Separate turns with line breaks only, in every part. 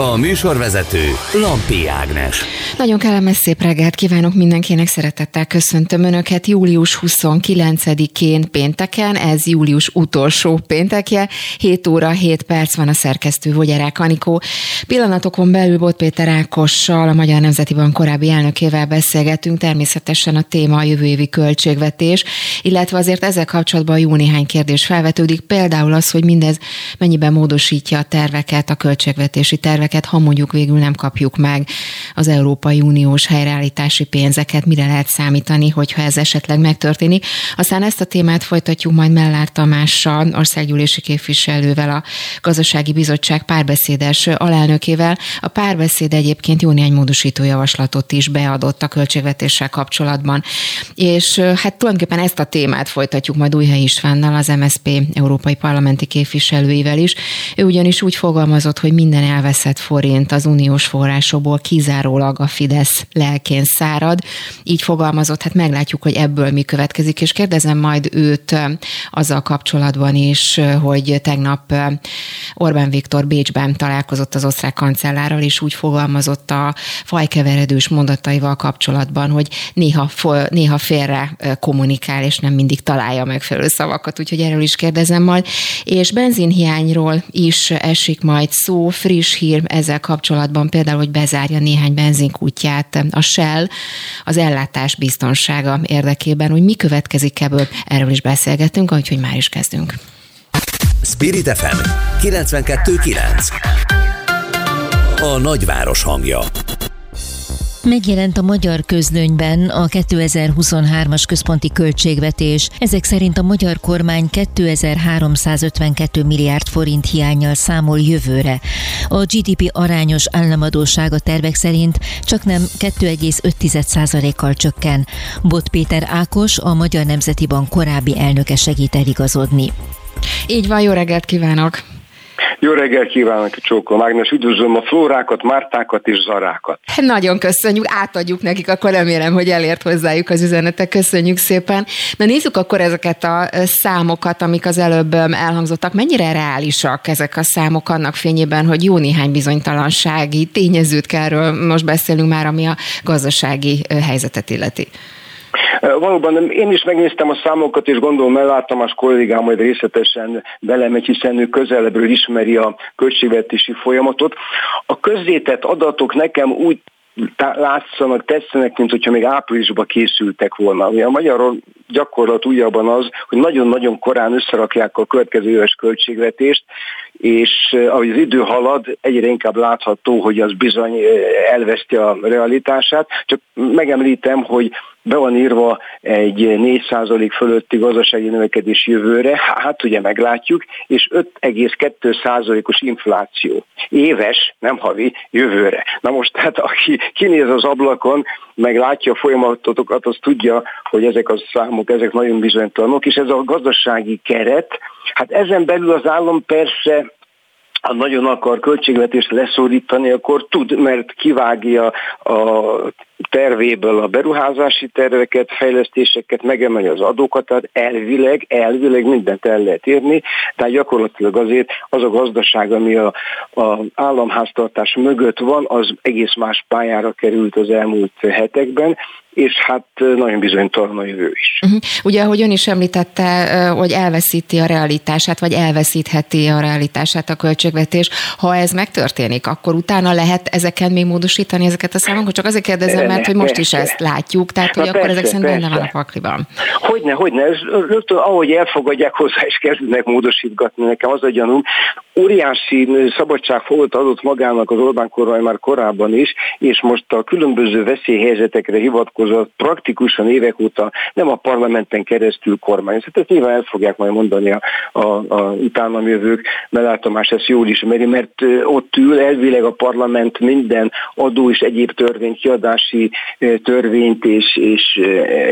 A műsorvezető Lampi Ágnes.
Nagyon kellemes szép reggelt kívánok mindenkinek, szeretettel köszöntöm Önöket július 29-én pénteken, ez július utolsó péntekje, 7 óra 7 perc van a szerkesztő Vogyarák Anikó. Pillanatokon belül Bot Péter Ákossal, a Magyar Nemzeti Bank korábbi elnökével beszélgetünk, természetesen a téma a jövő évi költségvetés, illetve azért ezzel kapcsolatban jó néhány kérdés felvetődik, például az, hogy mindez mennyiben módosítja a terveket, a költségvetési terveket, ha mondjuk végül nem kapjuk meg az Európai Uniós helyreállítási pénzeket, mire lehet számítani, hogyha ez esetleg megtörténik. Aztán ezt a témát folytatjuk majd Mellár Tamással, országgyűlési képviselővel, a Gazdasági Bizottság párbeszédes alelnökével. A párbeszéd egyébként jó néhány módosító javaslatot is beadott a költségvetéssel kapcsolatban. És hát tulajdonképpen ezt a témát folytatjuk majd Újhely Istvánnal, az MSP Európai Parlamenti képviselőivel is. Ő ugyanis úgy fogalmazott, hogy minden elveszett forint az uniós forrásokból kizárólag a Fidesz lelkén szárad. Így fogalmazott, hát meglátjuk, hogy ebből mi következik, és kérdezem majd őt azzal kapcsolatban is, hogy tegnap Orbán Viktor Bécsben találkozott az osztrák kancellárral, és úgy fogalmazott a fajkeveredős mondataival kapcsolatban, hogy néha, néha félre kommunikál, és nem mindig találja megfelelő szavakat, úgyhogy erről is kérdezem majd. És benzinhiányról is esik majd szó, friss hír ezzel kapcsolatban, például, hogy bezárja néhány benzinkútját a Shell az ellátás biztonsága érdekében, hogy mi következik ebből, erről is beszélgetünk, úgyhogy már is kezdünk.
Spirit FM 92.9 A nagyváros hangja
Megjelent a magyar közlönyben a 2023-as központi költségvetés. Ezek szerint a magyar kormány 2352 milliárd forint hiányjal számol jövőre. A GDP arányos államadósága tervek szerint csak nem 2,5%-kal csökken. Bot Péter Ákos, a Magyar Nemzeti Bank korábbi elnöke segít eligazodni.
Így van, jó reggelt kívánok!
Jó reggel kívánok, Csókol Mágnes, üdvözlöm a flórákat, mártákat és zarákat.
Nagyon köszönjük, átadjuk nekik, akkor remélem, hogy elért hozzájuk az üzenetek. Köszönjük szépen. Na nézzük akkor ezeket a számokat, amik az előbb elhangzottak. Mennyire reálisak ezek a számok annak fényében, hogy jó néhány bizonytalansági tényezőt kell most beszélünk már, ami a gazdasági helyzetet illeti?
Valóban én is megnéztem a számokat, és gondolom elláttam, az kollégám majd részletesen belemegy, hiszen ő közelebbről ismeri a költségvetési folyamatot. A közzétett adatok nekem úgy látszanak, tetszenek, mint hogyha még áprilisban készültek volna. A magyar gyakorlat újabban az, hogy nagyon-nagyon korán összerakják a következő éves költségvetést, és eh, ahogy az idő halad, egyre inkább látható, hogy az bizony eh, elveszti a realitását. Csak megemlítem, hogy be van írva egy 4% fölötti gazdasági növekedés jövőre, hát ugye meglátjuk, és 5,2%-os infláció. Éves, nem havi, jövőre. Na most hát aki kinéz az ablakon, meg látja a folyamatokat, az tudja, hogy ezek a számok, ezek nagyon bizonytalanok, és ez a gazdasági keret, hát ezen belül az állam persze ha nagyon akar költségvetést leszorítani, akkor tud, mert kivágja a tervéből a beruházási terveket, fejlesztéseket, megemeli az adókat, tehát elvileg, elvileg mindent el lehet érni, tehát gyakorlatilag azért az a gazdaság, ami a, a államháztartás mögött van, az egész más pályára került az elmúlt hetekben, és hát nagyon bizonytalan a jövő is.
Uh-huh. Ugye, ahogy ön is említette, hogy elveszíti a realitását, vagy elveszítheti a realitását a költségvetés. Ha ez megtörténik, akkor utána lehet ezeken még módosítani ezeket a számokat? Csak azért kérdezem, mert hogy most persze. is ezt látjuk, tehát hogy Na akkor persze, ezek szerint benne van a pakliban.
Hogyne, hogyne, ez rögtön ahogy elfogadják hozzá, és kezdenek módosítgatni nekem az a gyanúm, óriási szabadságfogot adott magának az Orbán kormány már korábban is, és most a különböző veszélyhelyzetekre hivatkozott praktikusan évek óta nem a parlamenten keresztül kormány. Tehát ezt nyilván el fogják majd mondani a, a, a utánam jövők, mert Tamás ezt jól ismeri, mert ott ül elvileg a parlament minden adó és egyéb törvény, kiadási törvényt és, és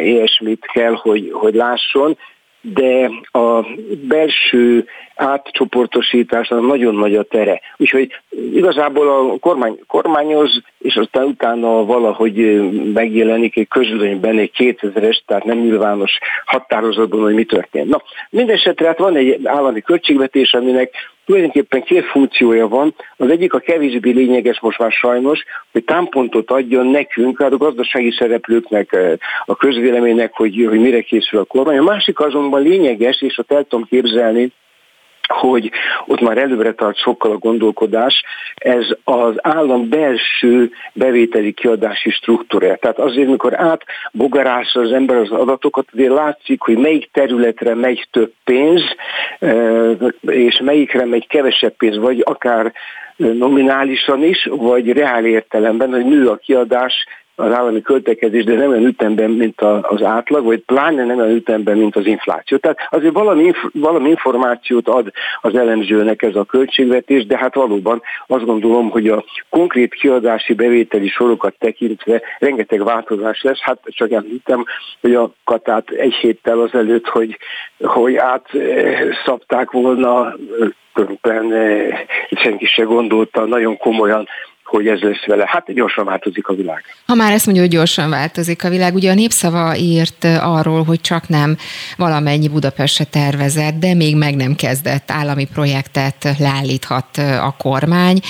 ilyesmit kell, hogy, hogy lásson, de a belső átcsoportosítás nagyon nagy a tere. Úgyhogy igazából a kormány kormányoz, és aztán utána valahogy megjelenik egy közülönyben egy 2000-es, tehát nem nyilvános határozatban, hogy mi történt. Na, mindesetre hát van egy állami költségvetés, aminek tulajdonképpen két funkciója van. Az egyik a kevésbé lényeges most már sajnos, hogy támpontot adjon nekünk, hát a gazdasági szereplőknek, a közvéleménynek, hogy, hogy mire készül a kormány. A másik azonban lényeges, és ott el tudom képzelni, hogy ott már előbbre tart sokkal a gondolkodás, ez az állam belső bevételi kiadási struktúra. Tehát azért, mikor átbogarásza az ember az adatokat, azért látszik, hogy melyik területre megy több pénz, eh, és melyikre megy kevesebb pénz, vagy akár nominálisan is, vagy reál értelemben, hogy nő a kiadás az állami költekezés, de nem olyan ütemben, mint az átlag, vagy pláne nem olyan ütemben, mint az infláció. Tehát azért valami, valami információt ad az elemzőnek ez a költségvetés, de hát valóban azt gondolom, hogy a konkrét kiadási bevételi sorokat tekintve rengeteg változás lesz. Hát csak említem, hogy a katát egy héttel azelőtt, hogy, hogy átszapták volna tulajdonképpen eh, senki se gondolta nagyon komolyan hogy ez lesz vele. Hát gyorsan változik a világ.
Ha már ezt mondja, hogy gyorsan változik a világ, ugye a Népszava írt arról, hogy csak nem valamennyi Budapestre tervezett, de még meg nem kezdett állami projektet leállíthat a kormány,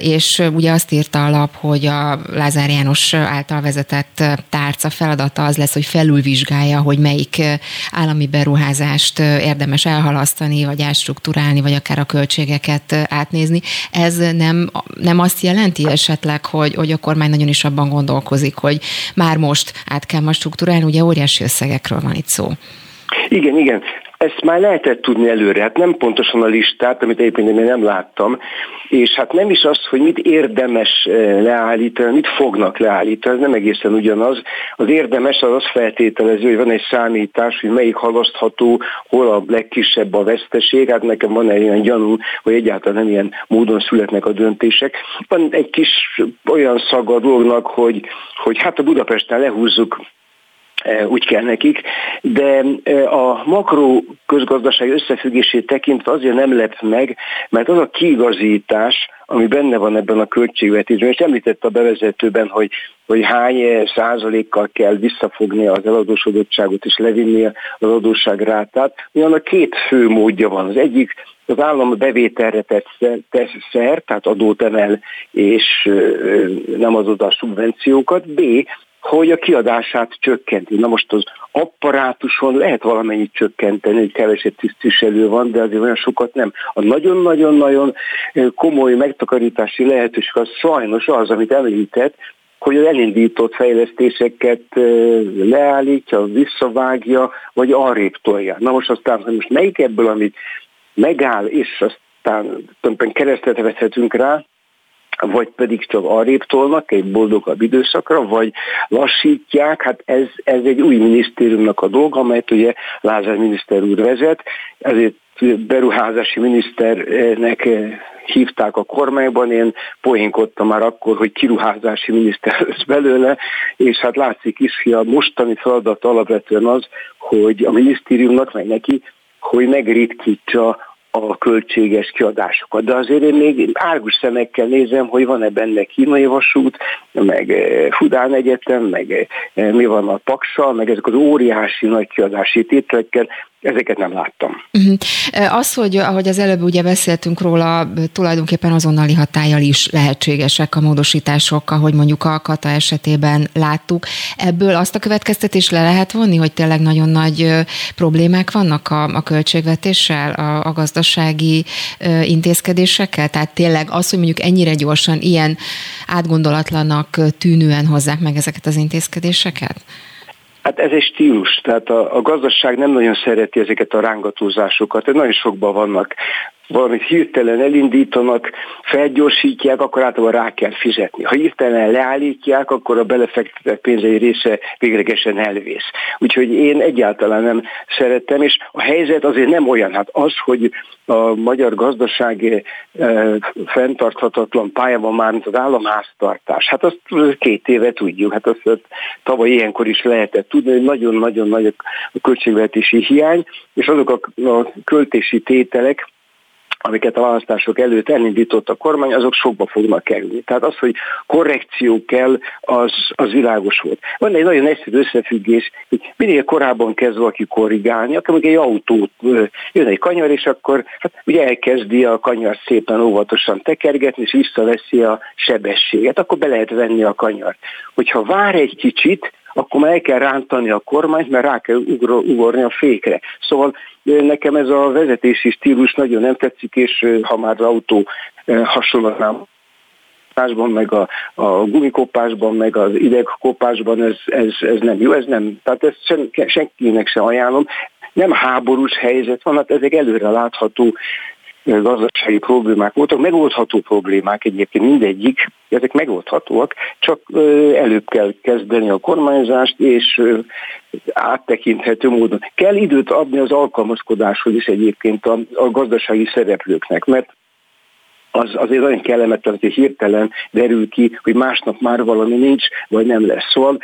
és ugye azt írta a lap, hogy a Lázár János által vezetett tárca feladata az lesz, hogy felülvizsgálja, hogy melyik állami beruházást érdemes elhalasztani, vagy átstruktúrálni, vagy akár a költségeket átnézni. Ez nem, nem azt jelenti, jelenti esetleg, hogy, hogy a kormány nagyon is abban gondolkozik, hogy már most át kell ma struktúrálni, ugye óriási összegekről van itt szó.
Igen, igen. Ezt már lehetett tudni előre, hát nem pontosan a listát, amit egyébként én nem láttam, és hát nem is az, hogy mit érdemes eh, leállítani, mit fognak leállítani, ez nem egészen ugyanaz. Az érdemes az azt feltételező, hogy van egy számítás, hogy melyik halasztható, hol a legkisebb a veszteség, hát nekem van egy ilyen gyanú, hogy egyáltalán nem ilyen módon születnek a döntések. Van egy kis olyan szaga a dolognak, hogy, hogy hát a Budapesten lehúzzuk úgy kell nekik, de e, a makro közgazdaság összefüggését tekintve azért nem lep meg, mert az a kiigazítás, ami benne van ebben a költségvetésben, és említette a bevezetőben, hogy, hogy hány százalékkal kell visszafogni az eladósodottságot és levinni az adósságrátát, olyan a két fő módja van. Az egyik az állam bevételre tesz szer, tehát adót emel, és nem az oda a szubvenciókat. B, hogy a kiadását csökkenti. Na most az apparátuson lehet valamennyit csökkenteni, hogy kevesebb tisztviselő van, de azért olyan sokat nem. A nagyon-nagyon-nagyon komoly megtakarítási lehetőség az sajnos az, amit említett, hogy az elindított fejlesztéseket leállítja, visszavágja, vagy arrébb tolja. Na most aztán, hogy most melyik ebből, amit megáll, és aztán tulajdonképpen keresztet vethetünk rá, vagy pedig csak arrébb tolnak egy boldogabb időszakra, vagy lassítják, hát ez, ez egy új minisztériumnak a dolga, amelyet ugye Lázár miniszter úr vezet, ezért beruházási miniszternek hívták a kormányban, én poénkodtam már akkor, hogy kiruházási miniszter lesz belőle, és hát látszik is, hogy a mostani feladat alapvetően az, hogy a minisztériumnak, meg neki, hogy megritkítsa a költséges kiadásokat. De azért én még árgus szemekkel nézem, hogy van-e benne kínai vasút, meg eh, Fudán Egyetem, meg eh, mi van a Paksa, meg ezek az óriási nagy kiadási tételekkel, ezeket nem láttam.
Uh-huh. Az, hogy ahogy az előbb ugye beszéltünk róla, tulajdonképpen azonnali hatállyal is lehetségesek a módosítások, ahogy mondjuk a kata esetében láttuk. Ebből azt a következtetés le lehet vonni, hogy tényleg nagyon nagy problémák vannak a, a költségvetéssel, a, a gazdasági intézkedésekkel? Tehát tényleg az, hogy mondjuk ennyire gyorsan, ilyen átgondolatlanak tűnően hozzák meg ezeket az intézkedéseket?
Hát ez egy stílus, tehát a, a gazdaság nem nagyon szereti ezeket a rángatózásokat, nagyon sokban vannak valamit hirtelen elindítanak, felgyorsítják, akkor általában rá kell fizetni. Ha hirtelen leállítják, akkor a belefektetett pénzei része véglegesen elvész. Úgyhogy én egyáltalán nem szerettem, és a helyzet azért nem olyan. Hát az, hogy a magyar gazdaság e, fenntarthatatlan pályában már, mint az államháztartás, hát azt két éve tudjuk, hát azt tavaly ilyenkor is lehetett tudni, hogy nagyon-nagyon nagy a költségvetési hiány, és azok a, a költési tételek, amiket a választások előtt elindított a kormány, azok sokba fognak kerülni. Tehát az, hogy korrekció kell, az, az világos volt. Van egy nagyon egyszerű összefüggés, hogy minél korábban kezd valaki korrigálni, akkor egy autót jön egy kanyar, és akkor hát ugye elkezdi a kanyar szépen óvatosan tekergetni, és visszaveszi a sebességet, akkor be lehet venni a kanyart. Hogyha vár egy kicsit, akkor már el kell rántani a kormányt, mert rá kell ugorni a fékre. Szóval nekem ez a vezetési stílus nagyon nem tetszik, és ha már az autó hasonlatnám meg a, a gumikopásban, meg az idegkopásban, ez, ez, ez nem jó, ez nem, tehát ezt sen, senkinek se ajánlom. Nem háborús helyzet van, hát ezek előre látható gazdasági problémák voltak, megoldható problémák egyébként mindegyik, ezek megoldhatóak, csak előbb kell kezdeni a kormányzást, és áttekinthető módon. Kell időt adni az alkalmazkodáshoz is egyébként a, a gazdasági szereplőknek, mert az azért nagyon kellemetlen, hogy hirtelen derül ki, hogy másnap már valami nincs, vagy nem lesz. Szóval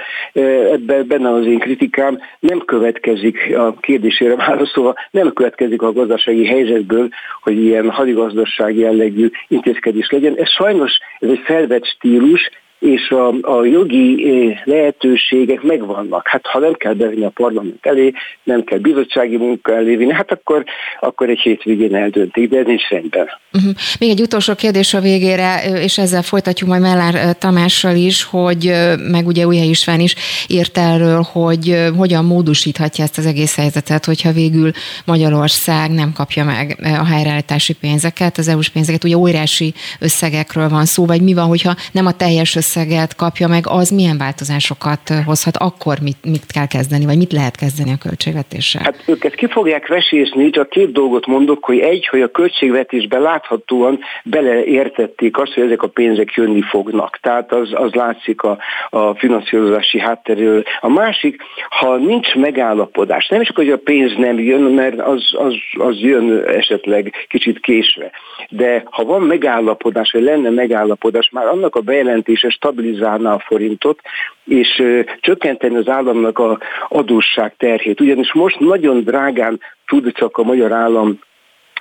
ebben benne az én kritikám nem következik a kérdésére válaszolva, nem következik a gazdasági helyzetből, hogy ilyen hadigazdasági jellegű intézkedés legyen. Ez sajnos ez egy felvett stílus, és a, a jogi eh, lehetőségek megvannak. Hát ha nem kell bevinni a parlament elé, nem kell bizottsági munka elé vinni, hát akkor, akkor egy hétvégén eldöntik, de ez nincs rendben.
Uh-huh. Még egy utolsó kérdés a végére, és ezzel folytatjuk majd Mellár Tamással is, hogy meg ugye Újhely István is írt erről, hogy hogyan módosíthatja ezt az egész helyzetet, hogyha végül Magyarország nem kapja meg a helyreállítási pénzeket, az EU-s pénzeket, ugye óriási összegekről van szó, vagy mi van, hogyha nem a teljes összeg összeget kapja meg, az milyen változásokat hozhat, akkor mit, mit kell kezdeni, vagy mit lehet kezdeni a költségvetéssel?
Hát ők ezt ki fogják vesészni, csak két dolgot mondok, hogy egy, hogy a költségvetésben láthatóan beleértették azt, hogy ezek a pénzek jönni fognak. Tehát az, az látszik a, a finanszírozási hátterről. A másik, ha nincs megállapodás, nem csak, hogy a pénz nem jön, mert az, az, az jön esetleg kicsit késve, de ha van megállapodás, vagy lenne megállapodás, már annak a bejelentése stabilizálná a forintot, és csökkenteni az államnak a adósság terhét. Ugyanis most nagyon drágán tud csak a magyar állam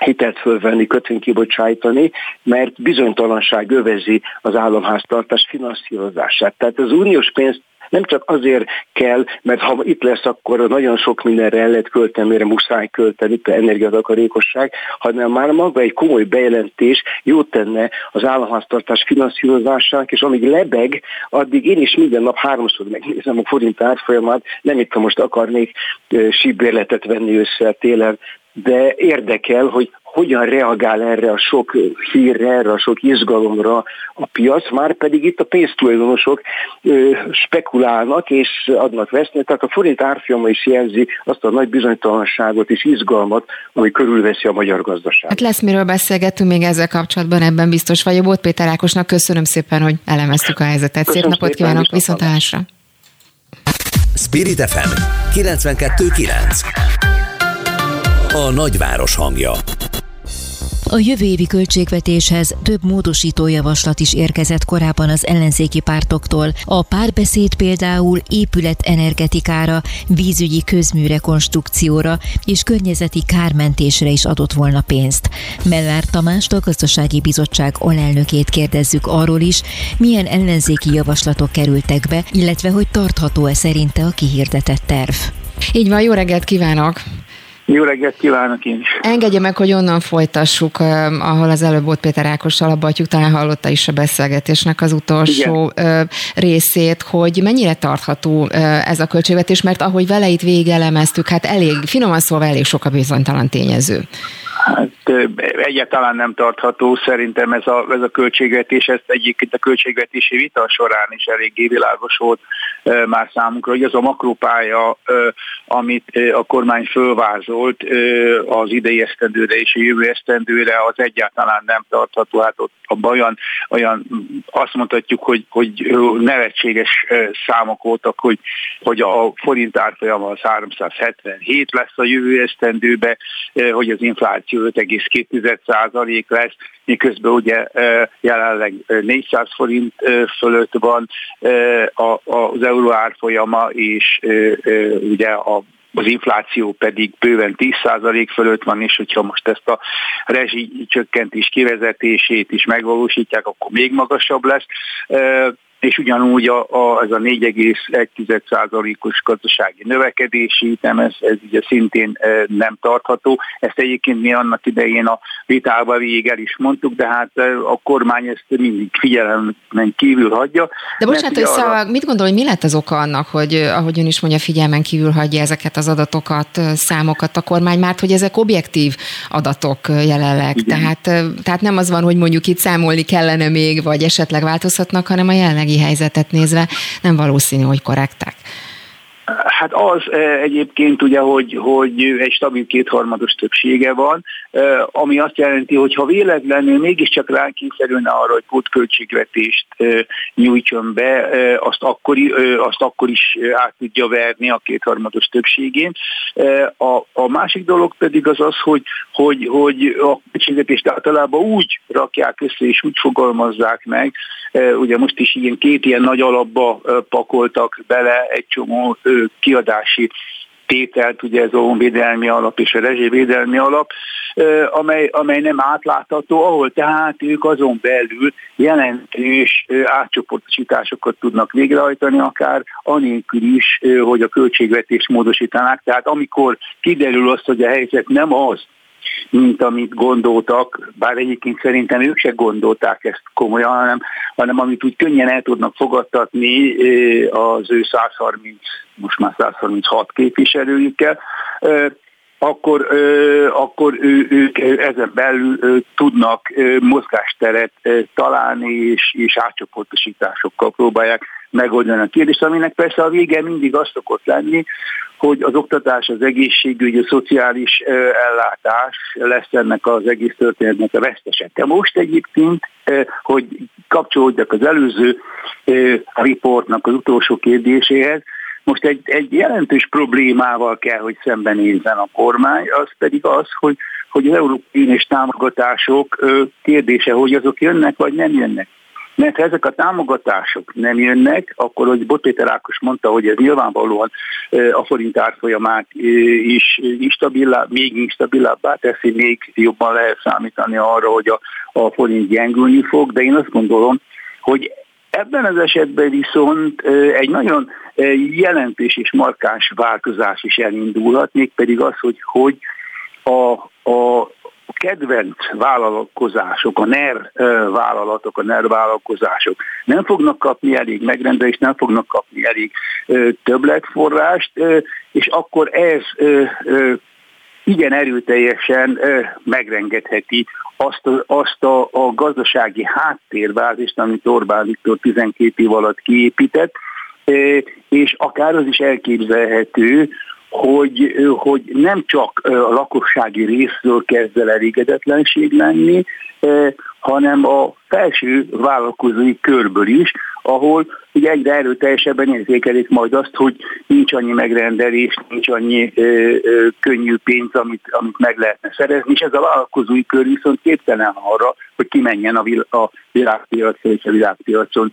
hitelt fölvenni, kötvényt kibocsájtani, mert bizonytalanság övezi az államháztartás finanszírozását. Tehát az uniós pénzt nem csak azért kell, mert ha itt lesz, akkor nagyon sok mindenre el lehet költeni, mire muszáj költeni, energiatakarékosság, hanem már maga egy komoly bejelentés jót tenne az államháztartás finanszírozásának, és amíg lebeg, addig én is minden nap háromszor megnézem a forint árfolyamát, nem itt most akarnék síbérletet venni össze télen, de érdekel, hogy hogyan reagál erre a sok hírre, erre a sok izgalomra a piac, már pedig itt a pénztulajdonosok spekulálnak és adnak vesznek, tehát a forint árfolyama is jelzi azt a nagy bizonytalanságot és izgalmat, ami körülveszi a magyar gazdaságot.
Hát lesz miről beszélgetünk még ezzel kapcsolatban, ebben biztos vagyok. Bót Péter Ákosnak köszönöm szépen, hogy elemeztük a helyzetet. Köszönöm Szép napot kívánok, viszontlátásra!
Spirit FM 92.9 A nagyváros hangja
a jövő évi költségvetéshez több módosító javaslat is érkezett korábban az ellenzéki pártoktól. A párbeszéd például épület energetikára, vízügyi közműre konstrukcióra és környezeti kármentésre is adott volna pénzt. Mellár Tamást, a Gazdasági Bizottság alelnökét kérdezzük arról is, milyen ellenzéki javaslatok kerültek be, illetve hogy tartható-e szerinte a kihirdetett terv.
Így van, jó reggelt kívánok!
Jó reggelt kívánok én is.
Engedje meg, hogy onnan folytassuk, ahol az előbb volt Péter Ákossal, abba, hogy talán hallotta is a beszélgetésnek az utolsó Igen. részét, hogy mennyire tartható ez a költségvetés, mert ahogy vele itt végelemeztük, hát elég, finoman szólva elég sok a bizonytalan tényező.
Hát egyáltalán nem tartható. Szerintem ez a, ez a költségvetés, ezt egyébként a költségvetési vita során is eléggé világos volt már számunkra, hogy az a makrópálya, amit a kormány fölvázolt az idei esztendőre és a jövő esztendőre, az egyáltalán nem tartható. Hát ott abban olyan, olyan azt mondhatjuk, hogy, hogy nevetséges számok voltak, hogy, hogy a forint árfolyama az 377 lesz a jövő esztendőbe, hogy az infláció 5,2% lesz, miközben ugye jelenleg 400 forint fölött van az euró árfolyama, és ugye a az infláció pedig bőven 10% fölött van, és hogyha most ezt a rezsi csökkentés kivezetését is megvalósítják, akkor még magasabb lesz és ugyanúgy a, a, ez a 4,1%-os gazdasági növekedési ütem, ez, ez ugye szintén e, nem tartható. Ezt egyébként mi annak idején a vitában végig el is mondtuk, de hát e, a kormány ezt mindig figyelemen kívül hagyja.
De bocsánat, hogy arra... Szóval mit gondol, hogy mi lett az oka annak, hogy ahogy ön is mondja, figyelmen kívül hagyja ezeket az adatokat, számokat a kormány, mert hogy ezek objektív adatok jelenleg. Tehát, tehát nem az van, hogy mondjuk itt számolni kellene még, vagy esetleg változhatnak, hanem a jelenlegi gazdasági helyzetet nézve nem valószínű, hogy korrektek.
Hát az e, egyébként ugye, hogy, hogy egy stabil kétharmados többsége van, e, ami azt jelenti, hogy ha véletlenül mégiscsak rákényszerülne arra, hogy pótköltségvetést e, nyújtson be, azt akkor, azt akkor is át tudja verni a kétharmados többségén. A, a másik dolog pedig az az, hogy, hogy, hogy a költségvetést általában úgy rakják össze és úgy fogalmazzák meg, ugye most is ilyen két ilyen nagy alapba pakoltak bele egy csomó kiadási tételt, ugye ez a honvédelmi alap és a rezsévédelmi alap, amely, amely nem átlátható, ahol tehát ők azon belül jelentős átcsoportosításokat tudnak végrehajtani, akár anélkül is, hogy a költségvetést módosítanák. Tehát amikor kiderül azt, hogy a helyzet nem az, mint amit gondoltak, bár egyébként szerintem ők se gondolták ezt komolyan, hanem, hanem amit úgy könnyen el tudnak fogadtatni az ő 130, most már 136 képviselőjükkel, akkor, akkor ő, ők ezen belül tudnak mozgásteret találni, és, és átcsoportosításokkal próbálják megoldani a kérdést, aminek persze a vége mindig azt szokott lenni, hogy az oktatás, az egészségügy, a szociális ellátás lesz ennek az egész történetnek a veszteseke. Most egyébként, hogy kapcsolódjak az előző riportnak az utolsó kérdéséhez, most egy, egy jelentős problémával kell, hogy szembenézzen a kormány, az pedig az, hogy, hogy az európai és támogatások kérdése, hogy azok jönnek vagy nem jönnek. Mert ha ezek a támogatások nem jönnek, akkor, hogy Botpéter Ákos mondta, hogy ez nyilvánvalóan a forint árfolyamát is instabilá, még instabilabbá teszi, még jobban lehet számítani arra, hogy a, a forint gyengülni fog, de én azt gondolom, hogy ebben az esetben viszont egy nagyon jelentős és markáns változás is elindulhat, mégpedig az, hogy, hogy a, a kedvenc vállalkozások, a NER vállalatok, a NER vállalkozások nem fognak kapni elég megrendelést, nem fognak kapni elég többletforrást, és akkor ez igen erőteljesen megrengetheti azt a, azt a, a gazdasági háttérbázist, amit Orbán Viktor 12 év alatt kiépített, és akár az is elképzelhető, hogy, hogy nem csak a lakossági részről kezd el elégedetlenség lenni, hanem a felső vállalkozói körből is, ahol ugye egyre erőteljesebben érzékelik majd azt, hogy nincs annyi megrendelés, nincs annyi ö, ö, könnyű pénz, amit, amit meg lehetne szerezni, és ez a vállalkozói kör viszont képtelen arra, hogy kimenjen a, vil- a világpiacra, és a világpiacon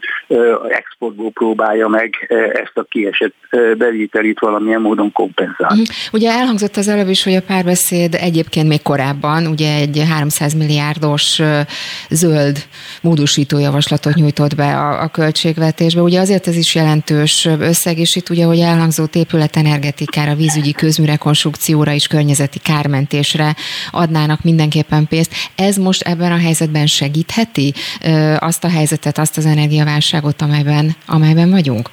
exportból próbálja meg ezt a kiesett bevételét valamilyen módon kompenzálni. Mhm.
Ugye elhangzott az előbb is, hogy a párbeszéd egyébként még korábban, ugye egy 300 milliárdos zöld módosító javaslatot nyújtott be a, a költségvetésbe. Ugye azért ez is jelentős összeg, és itt ugye, hogy elhangzott épület energetikára, vízügyi közműrekonstrukcióra és környezeti kármentésre adnának mindenképpen pénzt. Ez most ebben a helyzetben segítheti azt a helyzetet, azt az energiaválságot, amelyben, amelyben vagyunk?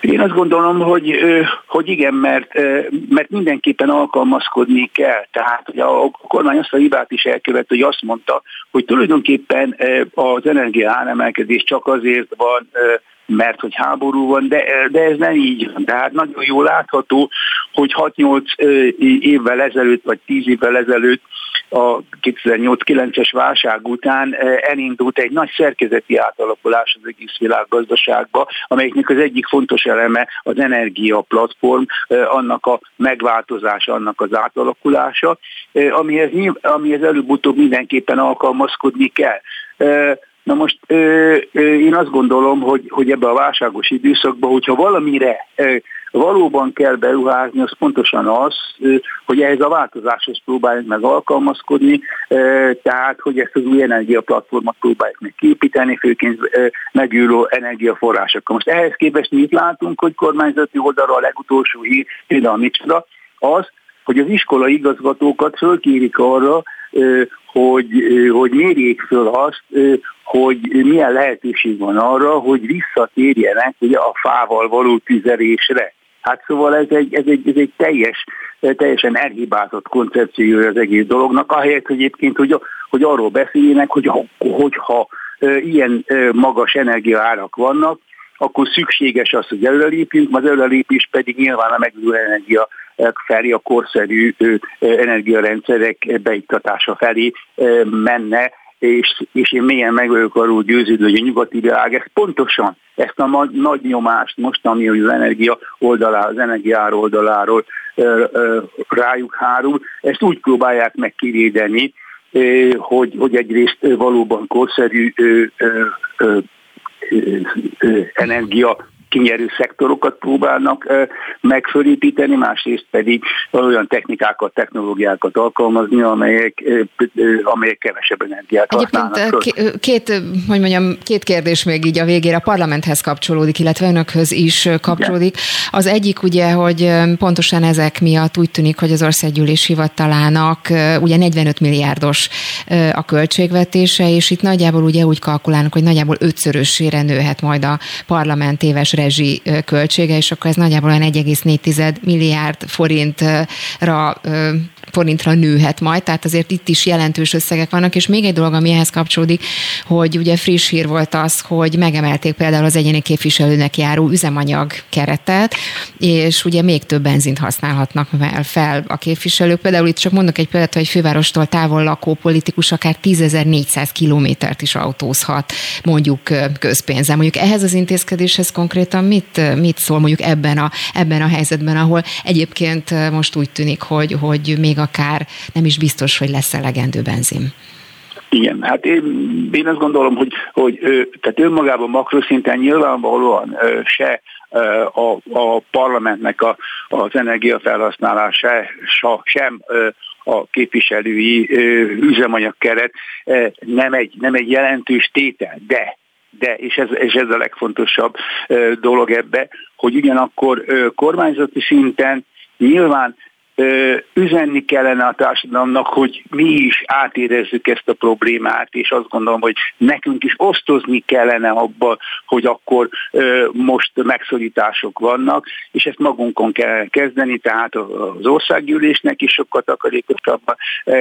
Én azt gondolom, hogy, hogy igen, mert, mert mindenképpen alkalmazkodni kell. Tehát hogy a kormány azt a hibát is elkövet, hogy azt mondta, hogy tulajdonképpen az energia áremelkedés csak azért van mert hogy háború van, de, de ez nem így van. Tehát nagyon jól látható, hogy 6-8 évvel ezelőtt, vagy 10 évvel ezelőtt a 2008-9-es válság után elindult egy nagy szerkezeti átalakulás az egész világgazdaságba, amelyiknek az egyik fontos eleme az energia platform, annak a megváltozása, annak az átalakulása, amihez, amihez előbb-utóbb mindenképpen alkalmazkodni kell. Na most ö, ö, én azt gondolom, hogy, hogy ebbe a válságos időszakban, hogyha valamire ö, valóban kell beruházni, az pontosan az, hogy ehhez a változáshoz próbáljuk meg alkalmazkodni, tehát hogy ezt az új energiaplatformot próbáljuk meg képíteni, főként megülő energiaforrásokkal. Most ehhez képest mit látunk, hogy kormányzati oldalra a legutolsó hír, például micsoda, az, hogy az iskola igazgatókat fölkérik arra, hogy, hogy mérjék föl azt, hogy milyen lehetőség van arra, hogy visszatérjenek ugye, a fával való tüzelésre. Hát szóval ez egy, ez egy, ez egy teljes, teljesen elhibázott koncepciója az egész dolognak, ahelyett egyébként, hogy, hogy arról beszéljenek, hogy hogyha ilyen magas energiaárak vannak, akkor szükséges az, hogy előrelépjünk, az előrelépés pedig nyilván a megújuló energia felé, a korszerű energiarendszerek beiktatása felé menne, és, és én mélyen meg vagyok arról győződő, hogy a nyugati világ ezt pontosan, ezt a nagy, nagy nyomást most, ami az energia oldaláról, az energiár oldaláról rájuk hárul, ezt úgy próbálják meg kivédeni, hogy, hogy egyrészt valóban korszerű energia kinyerő szektorokat próbálnak megfölépíteni, másrészt pedig olyan technikákat, technológiákat alkalmazni, amelyek, amelyek kevesebb energiát használnak.
Egyébként két, hogy mondjam, két kérdés még így a végére a parlamenthez kapcsolódik, illetve önökhöz is kapcsolódik. Az egyik ugye, hogy pontosan ezek miatt úgy tűnik, hogy az országgyűlés hivatalának ugye 45 milliárdos a költségvetése, és itt nagyjából ugye úgy kalkulálnak, hogy nagyjából ötszörösére nőhet majd a parlament éves rezsi költsége, és akkor ez nagyjából olyan 1,4 milliárd forintra forintra nőhet majd, tehát azért itt is jelentős összegek vannak, és még egy dolog, ami ehhez kapcsolódik, hogy ugye friss hír volt az, hogy megemelték például az egyéni képviselőnek járó üzemanyag keretet, és ugye még több benzint használhatnak fel a képviselők. Például itt csak mondok egy példát, hogy fővárostól távol lakó politikus akár 10.400 kilométert is autózhat, mondjuk közpénzen. Mondjuk ehhez az intézkedéshez konkrétan mit, mit szól mondjuk ebben a, ebben a helyzetben, ahol egyébként most úgy tűnik, hogy, hogy még akár nem is biztos, hogy lesz elegendő benzin.
Igen, hát én, én azt gondolom, hogy, hogy tehát önmagában makroszinten nyilvánvalóan se a, a parlamentnek a, az energiafelhasználása sem a képviselői üzemanyagkeret nem egy, nem egy jelentős tétel, de de, és ez, és ez a legfontosabb dolog ebbe, hogy ugyanakkor kormányzati szinten nyilván üzenni kellene a társadalomnak, hogy mi is átérezzük ezt a problémát, és azt gondolom, hogy nekünk is osztozni kellene abba, hogy akkor most megszorítások vannak, és ezt magunkon kell kezdeni, tehát az országgyűlésnek is sokkal takarékosabban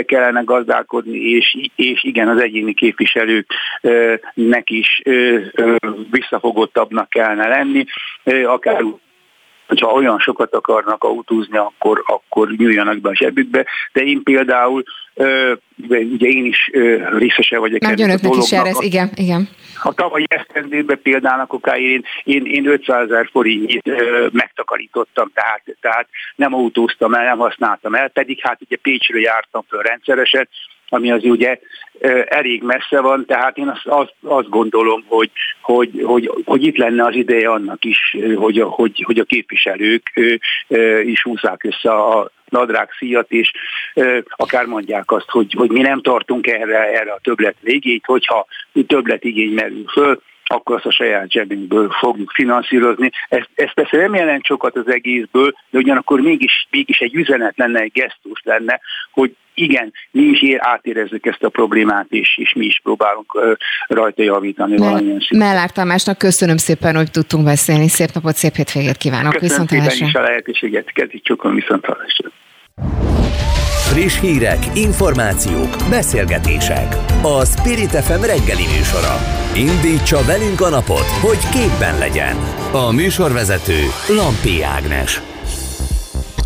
kellene gazdálkodni, és, és igen, az egyéni képviselőknek is visszafogottabbnak kellene lenni, akár hogyha olyan sokat akarnak autózni, akkor, akkor nyúljanak be a zsebükbe. De én például, ugye én is részese vagyok
Nagy ennek a is eresz, igen, igen.
A tavalyi esztendőben például akkor én, én, én 500 ezer forintnyit megtakarítottam, tehát, tehát nem autóztam el, nem használtam el, pedig hát ugye Pécsről jártam föl rendszeresen, ami az ugye elég messze van, tehát én azt, azt, azt gondolom, hogy, hogy, hogy, hogy itt lenne az ideje annak is, hogy, hogy, hogy a képviselők is húzzák össze a nadrág szíjat, és akár mondják azt, hogy, hogy mi nem tartunk erre, erre a többlet végét, hogyha többlet igény merül föl, akkor azt a saját zsebünkből fogjuk finanszírozni. Ez, ez persze nem jelent sokat az egészből, de ugyanakkor mégis, mégis egy üzenet lenne, egy gesztus lenne, hogy igen, mi is ér, átérezzük ezt a problémát, és, és mi is próbálunk uh, rajta javítani Mell- valamilyen
szinten. Mellár Tamásnak köszönöm szépen, hogy tudtunk beszélni. Szép napot, szép hétvégét kívánok.
Köszönöm viszont szépen is a lehetőséget. Kezdjük viszont hallásra.
Friss hírek, információk, beszélgetések. A Spirit FM reggeli műsora. Indítsa velünk a napot, hogy képben legyen. A műsorvezető Lampi Ágnes.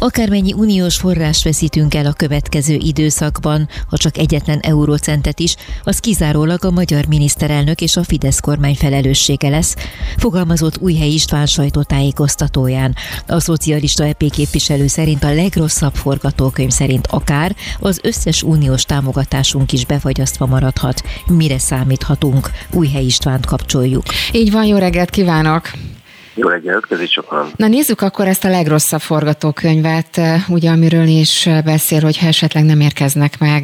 Akármennyi uniós forrást veszítünk el a következő időszakban, ha csak egyetlen eurócentet is, az kizárólag a magyar miniszterelnök és a Fidesz kormány felelőssége lesz, fogalmazott Újhely István sajtótájékoztatóján. A szocialista EP képviselő szerint a legrosszabb forgatókönyv szerint akár az összes uniós támogatásunk is befagyasztva maradhat. Mire számíthatunk? Újhely Istvánt kapcsoljuk.
Így van, jó reggelt kívánok!
Jó reggelt, kezdj sokan.
Na nézzük akkor ezt a legrosszabb forgatókönyvet, ugye amiről is beszél, hogy esetleg nem érkeznek meg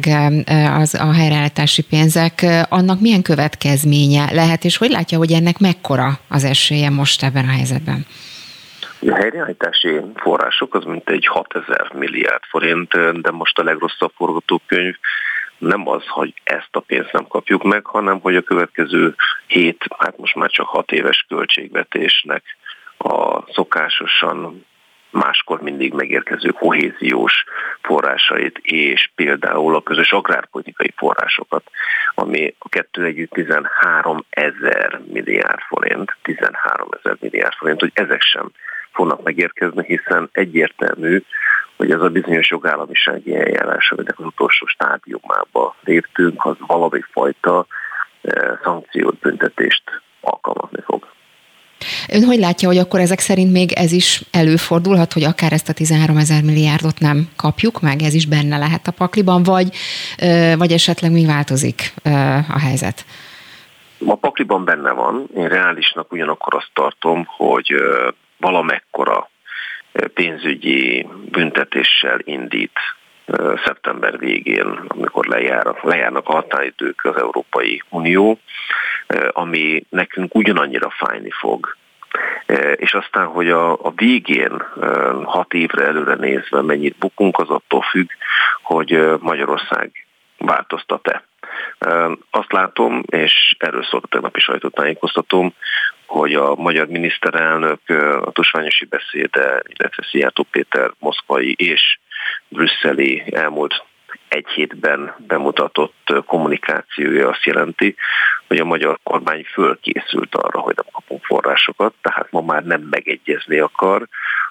az a helyreállítási pénzek, annak milyen következménye lehet, és hogy látja, hogy ennek mekkora az esélye most ebben a helyzetben?
A helyreállítási források az mintegy 6000 milliárd forint, de most a legrosszabb forgatókönyv nem az, hogy ezt a pénzt nem kapjuk meg, hanem hogy a következő hét, hát most már csak hat éves költségvetésnek a szokásosan máskor mindig megérkező kohéziós forrásait, és például a közös agrárpolitikai forrásokat, ami a kettő együtt 13 ezer milliárd forint, 13 ezer milliárd forint, hogy ezek sem fognak megérkezni, hiszen egyértelmű, hogy ez a bizonyos jogállamisági eljárás, aminek az utolsó stádiumába léptünk, az valami fajta eh, szankciót, büntetést alkalmazni fog.
Ön hogy látja, hogy akkor ezek szerint még ez is előfordulhat, hogy akár ezt a 13 ezer milliárdot nem kapjuk meg, ez is benne lehet a pakliban, vagy, vagy esetleg mi változik a helyzet?
A pakliban benne van. Én reálisnak ugyanakkor azt tartom, hogy valamekkora pénzügyi büntetéssel indít szeptember végén, amikor lejár, lejárnak a határidők az Európai Unió, ami nekünk ugyanannyira fájni fog, és aztán, hogy a, a végén hat évre előre nézve mennyit bukunk, az attól függ, hogy Magyarország változtat-e. Azt látom, és erről szólt a tegnapi sajtótájékoztatom, hogy a magyar miniszterelnök a tusványosi beszéde, illetve Szijjártó Péter moszkvai és brüsszeli elmúlt egy hétben bemutatott kommunikációja azt jelenti, hogy a magyar kormány fölkészült arra, hogy nem kapunk forrásokat, tehát ma már nem megegyezni akar,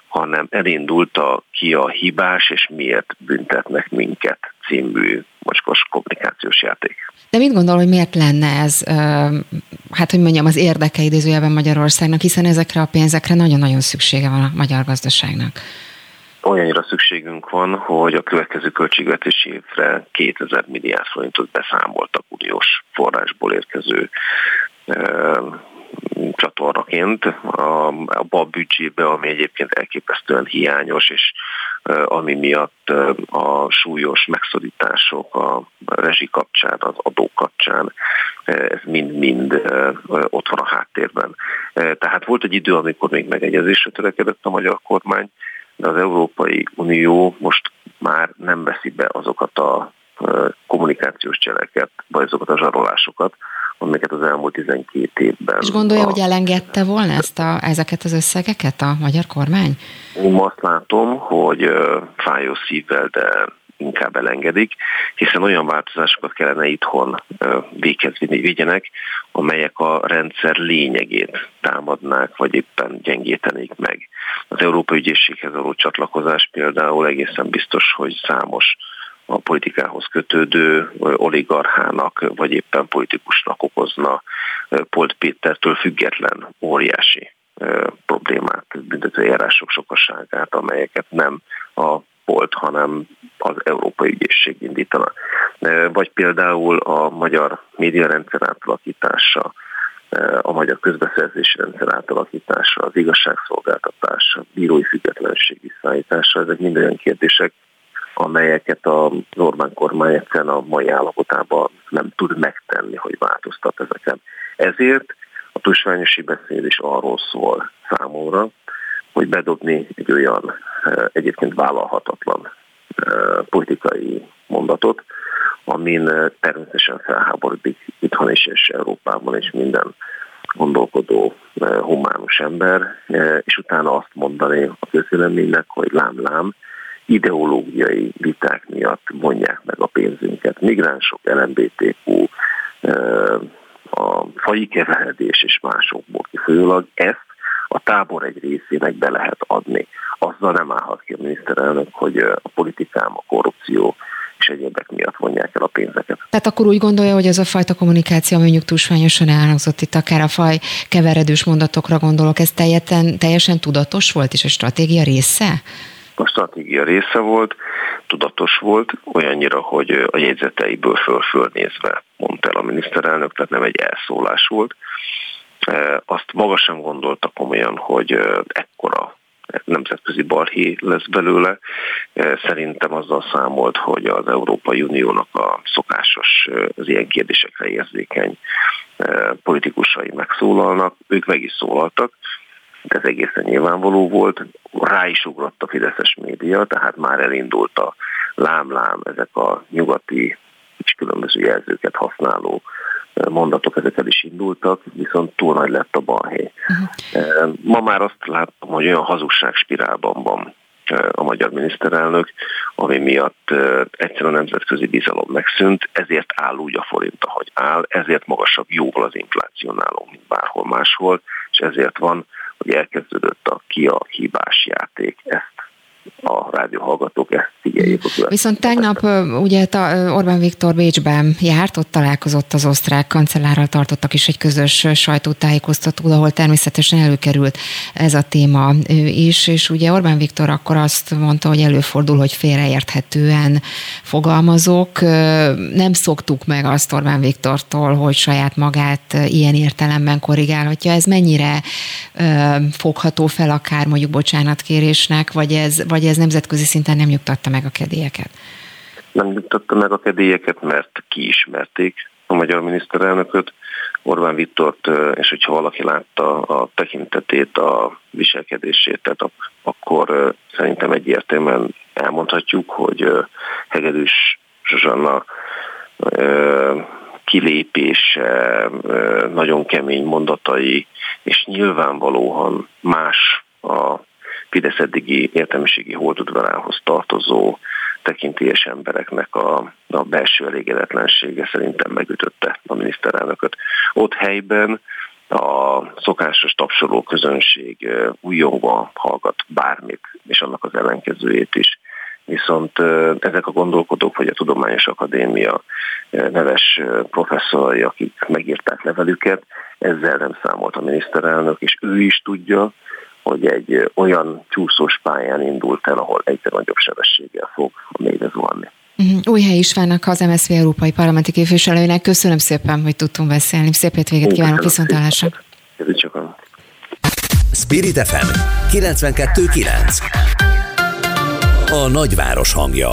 hanem elindult a ki a hibás és miért büntetnek minket című mocskos kommunikációs játék.
De mit gondol, hogy miért lenne ez, hát hogy mondjam, az érdeke idézőjelben Magyarországnak, hiszen ezekre a pénzekre nagyon-nagyon szüksége van a magyar gazdaságnak?
Olyannyira szükségünk van, hogy a következő költségvetési évre 2000 milliárd forintot beszámoltak uniós forrásból érkező csatornaként abba a büdzsébe, ami egyébként elképesztően hiányos, és ami miatt a súlyos megszorítások a rezsi kapcsán, az adó kapcsán, ez mind-mind ott van a háttérben. Tehát volt egy idő, amikor még megegyezésre törekedett a magyar kormány, de az Európai Unió most már nem veszi be azokat a kommunikációs cseleket, vagy azokat a zsarolásokat, amiket az elmúlt 12 évben.
És gondolja, a... hogy elengedte volna ezt a, ezeket az összegeket a magyar kormány?
Én azt látom, hogy fájó szívvel, de inkább elengedik, hiszen olyan változásokat kellene itthon véghez vigyenek, amelyek a rendszer lényegét támadnák, vagy éppen gyengítenék meg. Az Európai Ügyészséghez való csatlakozás például egészen biztos, hogy számos a politikához kötődő oligarchának, vagy éppen politikusnak okozna Polt Pétertől független óriási problémát, büntetőjárások sokaságát, amelyeket nem a volt, hanem az Európai Ügyészség indítana. Vagy például a magyar médiarendszer átalakítása, a magyar közbeszerzési rendszer átalakítása, az igazságszolgáltatása, bírói függetlenség visszaállítása, ezek mind olyan kérdések, amelyeket a Orbán kormány egyszerűen a mai állapotában nem tud megtenni, hogy változtat ezeken. Ezért A tusványosi beszéd is arról szól számomra, hogy bedobni egy olyan egyébként vállalhatatlan politikai mondatot, amin természetesen felháborodik itthon is és Európában is minden gondolkodó humánus ember, és utána azt mondani a közvéleménynek, hogy lám-lám, ideológiai viták miatt mondják meg a pénzünket. Migránsok, LMBTQ, a fai keveredés és másokból kifolyólag ezt a tábor egy részének be lehet adni. Azzal nem állhat ki a miniszterelnök, hogy a politikám, a korrupció és egyébek miatt vonják el a pénzeket.
Tehát akkor úgy gondolja, hogy ez a fajta kommunikáció, mondjuk túlsványosan elhangzott itt, akár a faj keveredős mondatokra gondolok, ez teljesen, teljesen tudatos volt, és a stratégia része?
A stratégia része volt, tudatos volt, olyannyira, hogy a jegyzeteiből föl-fölnézve mondta el a miniszterelnök, tehát nem egy elszólás volt. Azt maga sem gondolta komolyan, hogy ekkora nemzetközi balhé lesz belőle. Szerintem azzal számolt, hogy az Európai Uniónak a szokásos az ilyen kérdésekre érzékeny politikusai megszólalnak, ők meg is szólaltak, ez egészen nyilvánvaló volt. Rá is ugrott a Fideszes média, tehát már elindult a lám-lám, ezek a nyugati és különböző jelzőket használó mondatok ezekkel is indultak, viszont túl nagy lett a balhé. Uh-huh. Ma már azt láttam, hogy olyan hazugságspirálban van a magyar miniszterelnök, ami miatt egyszerűen a nemzetközi bizalom megszűnt, ezért áll úgy a forint, ahogy áll, ezért magasabb jóval az infláció nálunk, mint bárhol máshol, és ezért van, hogy elkezdődött a ki a hibás játék. Ezt a rádióhallgatók ezt figyeljék.
Viszont tegnap ugye Orbán Viktor Bécsben járt, ott találkozott az osztrák kancellárral, tartottak is egy közös sajtótájékoztató, ahol természetesen előkerült ez a téma is, és ugye Orbán Viktor akkor azt mondta, hogy előfordul, hogy félreérthetően fogalmazok. Nem szoktuk meg azt Orbán Viktortól, hogy saját magát ilyen értelemben korrigálhatja. Ez mennyire fogható fel akár mondjuk bocsánatkérésnek, vagy ez, vagy ez nemzetközi szinten nem nyugtatta meg a kedélyeket?
Nem nyugtatta meg a kedélyeket, mert kiismerték a magyar miniszterelnököt, Orbán Viktort, és hogyha valaki látta a tekintetét, a viselkedését, tehát akkor szerintem egyértelműen elmondhatjuk, hogy Hegedűs Zsuzsanna kilépése, nagyon kemény mondatai, és nyilvánvalóan más a Fidesz eddigi értelmiségi holdudvarához tartozó tekintélyes embereknek a, a belső elégedetlensége szerintem megütötte a miniszterelnököt. Ott helyben a szokásos tapsoló közönség újongva hallgat bármit, és annak az ellenkezőjét is. Viszont ezek a gondolkodók, vagy a Tudományos Akadémia neves professzorai, akik megírták levelüket, ezzel nem számolt a miniszterelnök, és ő is tudja, hogy egy olyan csúszós pályán indult el, ahol egyre nagyobb sebességgel fog a mélyre zuhanni.
Mhm. Újhely Istvánnak, az MSZV Európai Parlamenti Képviselőjének köszönöm szépen, hogy tudtunk beszélni. Szép hétvégét kívánok, viszontlátásra!
Spirit FM 92.9 A nagyváros hangja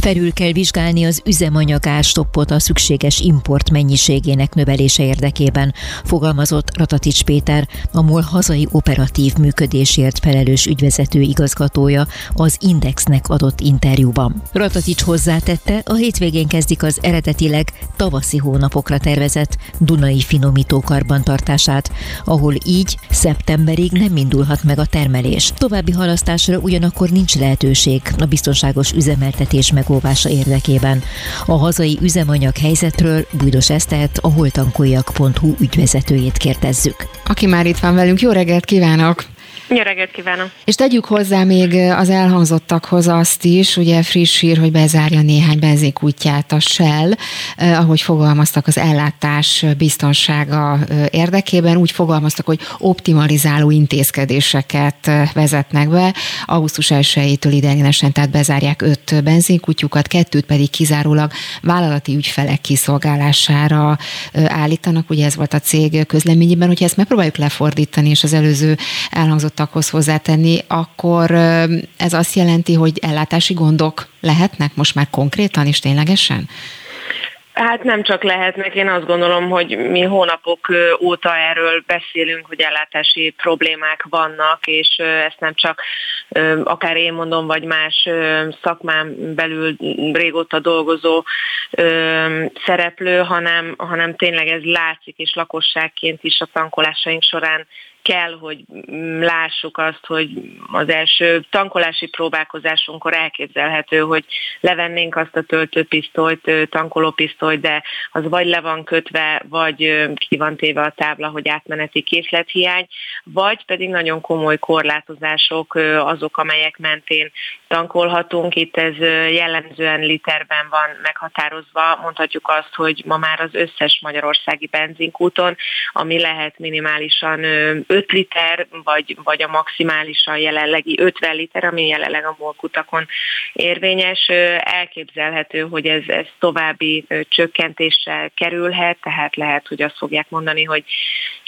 Felül kell vizsgálni az üzemanyag ástoppot a szükséges import mennyiségének növelése érdekében, fogalmazott Ratatics Péter, a MOL hazai operatív működésért felelős ügyvezető igazgatója az Indexnek adott interjúban. Ratatics hozzátette, a hétvégén kezdik az eredetileg tavaszi hónapokra tervezett Dunai finomító karbantartását, ahol így szeptemberig nem indulhat meg a termelés. További halasztásra ugyanakkor nincs lehetőség a biztonságos üzemeltetés meg megóvása érdekében. A hazai üzemanyag helyzetről Bújdos Esztert, a holtankoljak.hu ügyvezetőjét kérdezzük.
Aki már itt van velünk, jó reggelt kívánok!
Jó reggelt kívánok!
És tegyük hozzá még az elhangzottakhoz azt is, ugye friss hír, hogy bezárja néhány benzinkútját a Shell, eh, ahogy fogalmaztak az ellátás biztonsága eh, érdekében, úgy fogalmaztak, hogy optimalizáló intézkedéseket eh, vezetnek be. Augusztus 1-től ideiglenesen, tehát bezárják öt benzinkutyukat, kettőt pedig kizárólag vállalati ügyfelek kiszolgálására eh, állítanak. Ugye ez volt a cég közleményében, hogyha ezt megpróbáljuk lefordítani, és az előző elhangzott elhangzottakhoz hozzátenni, akkor ez azt jelenti, hogy ellátási gondok lehetnek most már konkrétan és ténylegesen?
Hát nem csak lehetnek, én azt gondolom, hogy mi hónapok óta erről beszélünk, hogy ellátási problémák vannak, és ezt nem csak akár én mondom, vagy más szakmán belül régóta dolgozó szereplő, hanem, hanem tényleg ez látszik, és lakosságként is a tankolásaink során kell, hogy lássuk azt, hogy az első tankolási próbálkozásunkkor elképzelhető, hogy levennénk azt a töltőpisztolyt, tankolópisztolyt, de az vagy le van kötve, vagy ki van téve a tábla, hogy átmeneti készlethiány, vagy pedig nagyon komoly korlátozások azok, amelyek mentén tankolhatunk. Itt ez jellemzően literben van meghatározva. Mondhatjuk azt, hogy ma már az összes magyarországi benzinkúton, ami lehet minimálisan 5 liter, vagy, vagy a maximálisan jelenlegi 50 liter, ami jelenleg a molkutakon érvényes. Elképzelhető, hogy ez, ez további csökkentéssel kerülhet, tehát lehet, hogy azt fogják mondani, hogy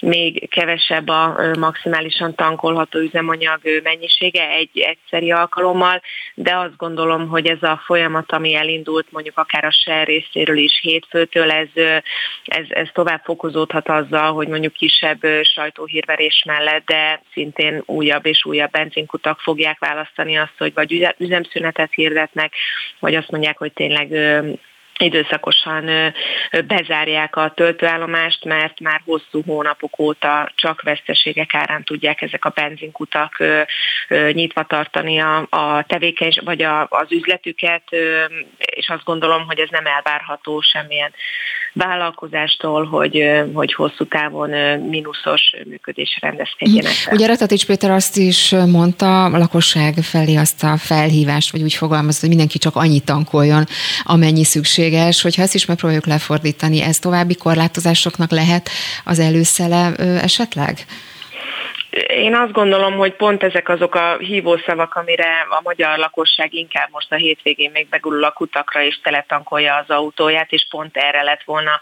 még kevesebb a maximálisan tankolható üzemanyag mennyisége egy egyszeri alkalommal, de azt gondolom, hogy ez a folyamat, ami elindult mondjuk akár a SER részéről is hétfőtől, ez, ez, ez tovább fokozódhat azzal, hogy mondjuk kisebb sajtóhírverés mellett, de szintén újabb és újabb benzinkutak fogják választani azt, hogy vagy üzemszünetet hirdetnek, vagy azt mondják, hogy tényleg időszakosan bezárják a töltőállomást, mert már hosszú hónapok óta csak veszteségek árán tudják ezek a benzinkutak nyitva tartani a, a tevékenys, vagy a, az üzletüket, és azt gondolom, hogy ez nem elvárható semmilyen vállalkozástól, hogy, hogy hosszú távon mínuszos működés rendezkedjenek.
El. Ugye Ratatics Péter azt is mondta a lakosság felé azt a felhívást, vagy úgy fogalmazott, hogy mindenki csak annyit tankoljon, amennyi szükséges, hogyha ezt is megpróbáljuk lefordítani, ez további korlátozásoknak lehet az előszele esetleg?
Én azt gondolom, hogy pont ezek azok a hívószavak, amire a magyar lakosság inkább most a hétvégén még begulul a kutakra és teletankolja az autóját, és pont erre lett volna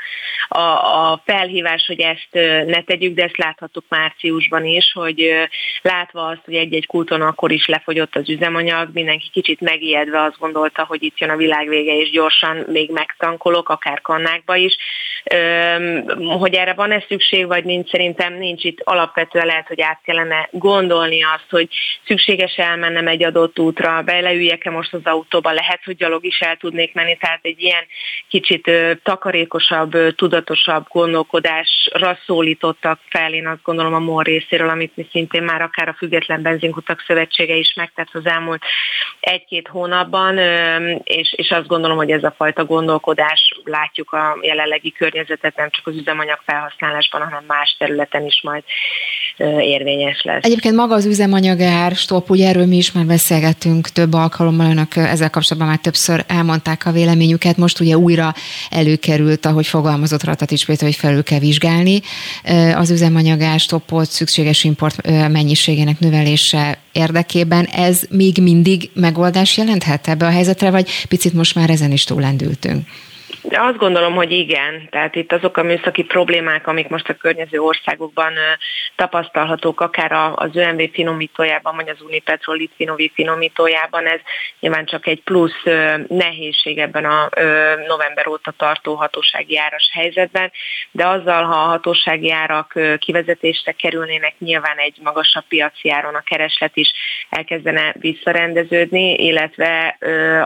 a, a felhívás, hogy ezt ne tegyük, de ezt láthattuk márciusban is, hogy látva azt, hogy egy-egy kúton akkor is lefogyott az üzemanyag, mindenki kicsit megijedve azt gondolta, hogy itt jön a világ vége, és gyorsan még megtankolok, akár kannákba is. Hogy erre van-e szükség, vagy nincs, szerintem nincs itt alapvetően lehet, hogy át kellene gondolni azt, hogy szükséges elmennem egy adott útra, beleüljek-e most az autóba, lehet, hogy gyalog is el tudnék menni, tehát egy ilyen kicsit takarékosabb, tudatosabb gondolkodásra szólítottak fel, én azt gondolom a MOL részéről, amit mi szintén már akár a Független Benzinkutak Szövetsége is megtett az elmúlt egy-két hónapban, és, és azt gondolom, hogy ez a fajta gondolkodás látjuk a jelenlegi környezetet nem csak az üzemanyag felhasználásban, hanem más területen is majd érvényes lesz.
Egyébként maga az üzemanyagár stop, ugye erről mi is már beszélgettünk több alkalommal, önök ezzel kapcsolatban már többször elmondták a véleményüket, most ugye újra előkerült, ahogy fogalmazott Ratatics Péter, hogy felül kell vizsgálni az üzemanyagár stopot szükséges import mennyiségének növelése érdekében. Ez még mindig megoldás jelenthet ebbe a helyzetre, vagy picit most már ezen is túlendültünk?
De azt gondolom, hogy igen. Tehát itt azok a műszaki problémák, amik most a környező országokban tapasztalhatók, akár az ÖMV finomítójában, vagy az Unipetrol Litvinovi finomítójában, ez nyilván csak egy plusz nehézség ebben a november óta tartó hatósági áras helyzetben, de azzal, ha a hatósági árak kivezetésre kerülnének, nyilván egy magasabb piaci áron a kereslet is elkezdene visszarendeződni, illetve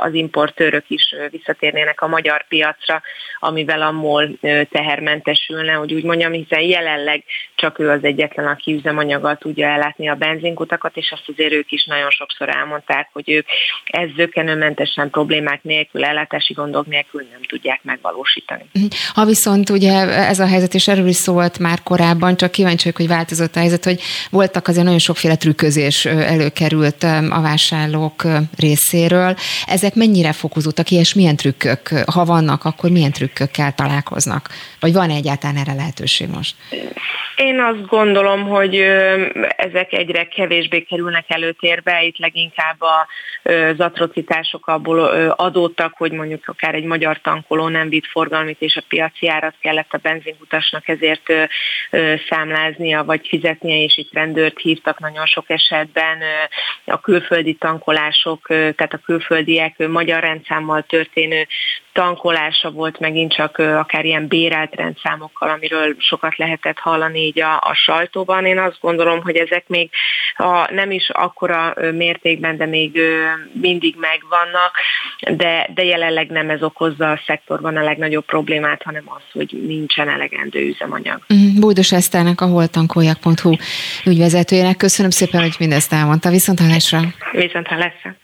az importőrök is visszatérnének a magyar piac piacra, amivel a MOL tehermentesülne, hogy úgy mondjam, hiszen jelenleg csak ő az egyetlen, aki üzemanyaggal tudja ellátni a benzinkutakat, és azt azért ők is nagyon sokszor elmondták, hogy ők ez zökenőmentesen problémák nélkül, ellátási gondok nélkül nem tudják megvalósítani.
Ha viszont ugye ez a helyzet, és erről is szólt már korábban, csak kíváncsi vagyok, hogy változott a helyzet, hogy voltak azért nagyon sokféle trükközés előkerült a vásárlók részéről. Ezek mennyire fokozódtak és milyen trükkök, ha vannak, akkor milyen trükkökkel találkoznak? Vagy van egyáltalán erre lehetőség most?
Én azt gondolom, hogy ezek egyre kevésbé kerülnek előtérbe, itt leginkább az atrocitások abból adódtak, hogy mondjuk akár egy magyar tankoló nem vitt forgalmit, és a piaci árat kellett a benzinkutasnak ezért számláznia, vagy fizetnie, és itt rendőrt hívtak nagyon sok esetben. A külföldi tankolások, tehát a külföldiek magyar rendszámmal történő tankolása volt megint csak akár ilyen bérelt rendszámokkal, amiről sokat lehetett hallani így a, a sajtóban. Én azt gondolom, hogy ezek még a, nem is akkora mértékben, de még mindig megvannak, de, de jelenleg nem ez okozza a szektorban a legnagyobb problémát, hanem az, hogy nincsen elegendő üzemanyag.
Mhm. Bújdos Eszternek, a holtankoljak.hu ügyvezetőjének köszönöm szépen, hogy mindezt elmondta. Viszont hallásra!
Viszont hallásra!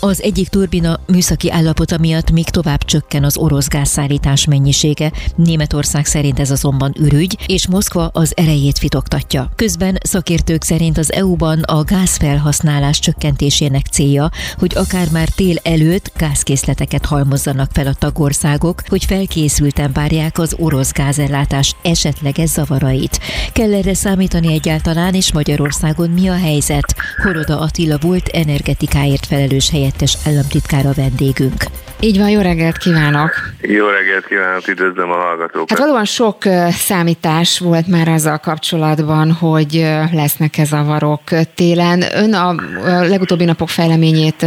az egyik turbina műszaki állapota miatt még tovább csökken az orosz gázszállítás mennyisége. Németország szerint ez azonban ürügy, és Moszkva az erejét fitoktatja. Közben szakértők szerint az EU-ban a gázfelhasználás csökkentésének célja, hogy akár már tél előtt gázkészleteket halmozzanak fel a tagországok, hogy felkészülten várják az orosz gázellátás esetleges zavarait. Kell erre számítani egyáltalán, és Magyarországon mi a helyzet? Horoda Attila volt energetikáért felelős helye helyettes államtitkár a vendégünk.
Így van, jó reggelt kívánok!
Jó reggelt kívánok, üdvözlöm a hallgatókat!
Hát valóban sok számítás volt már azzal kapcsolatban, hogy lesznek-e zavarok télen. Ön a legutóbbi napok fejleményét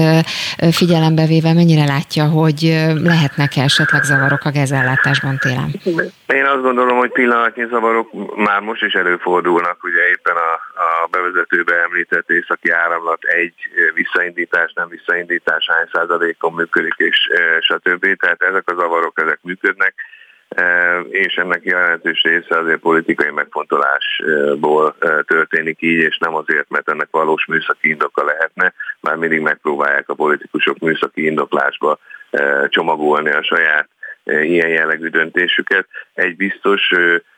figyelembe véve mennyire látja, hogy lehetnek-e esetleg zavarok a gázellátásban télen?
Én azt gondolom, hogy pillanatnyi zavarok már most is előfordulnak, ugye éppen a, a bevezetőbe említett északi áramlat egy visszaindítás, nem visszaindítás hány százalékon működik, és stb. Tehát ezek a zavarok, ezek működnek, és ennek jelentős része azért politikai megfontolásból történik így, és nem azért, mert ennek valós műszaki indoka lehetne, már mindig megpróbálják a politikusok műszaki indoklásba csomagolni a saját ilyen jellegű döntésüket. Egy biztos,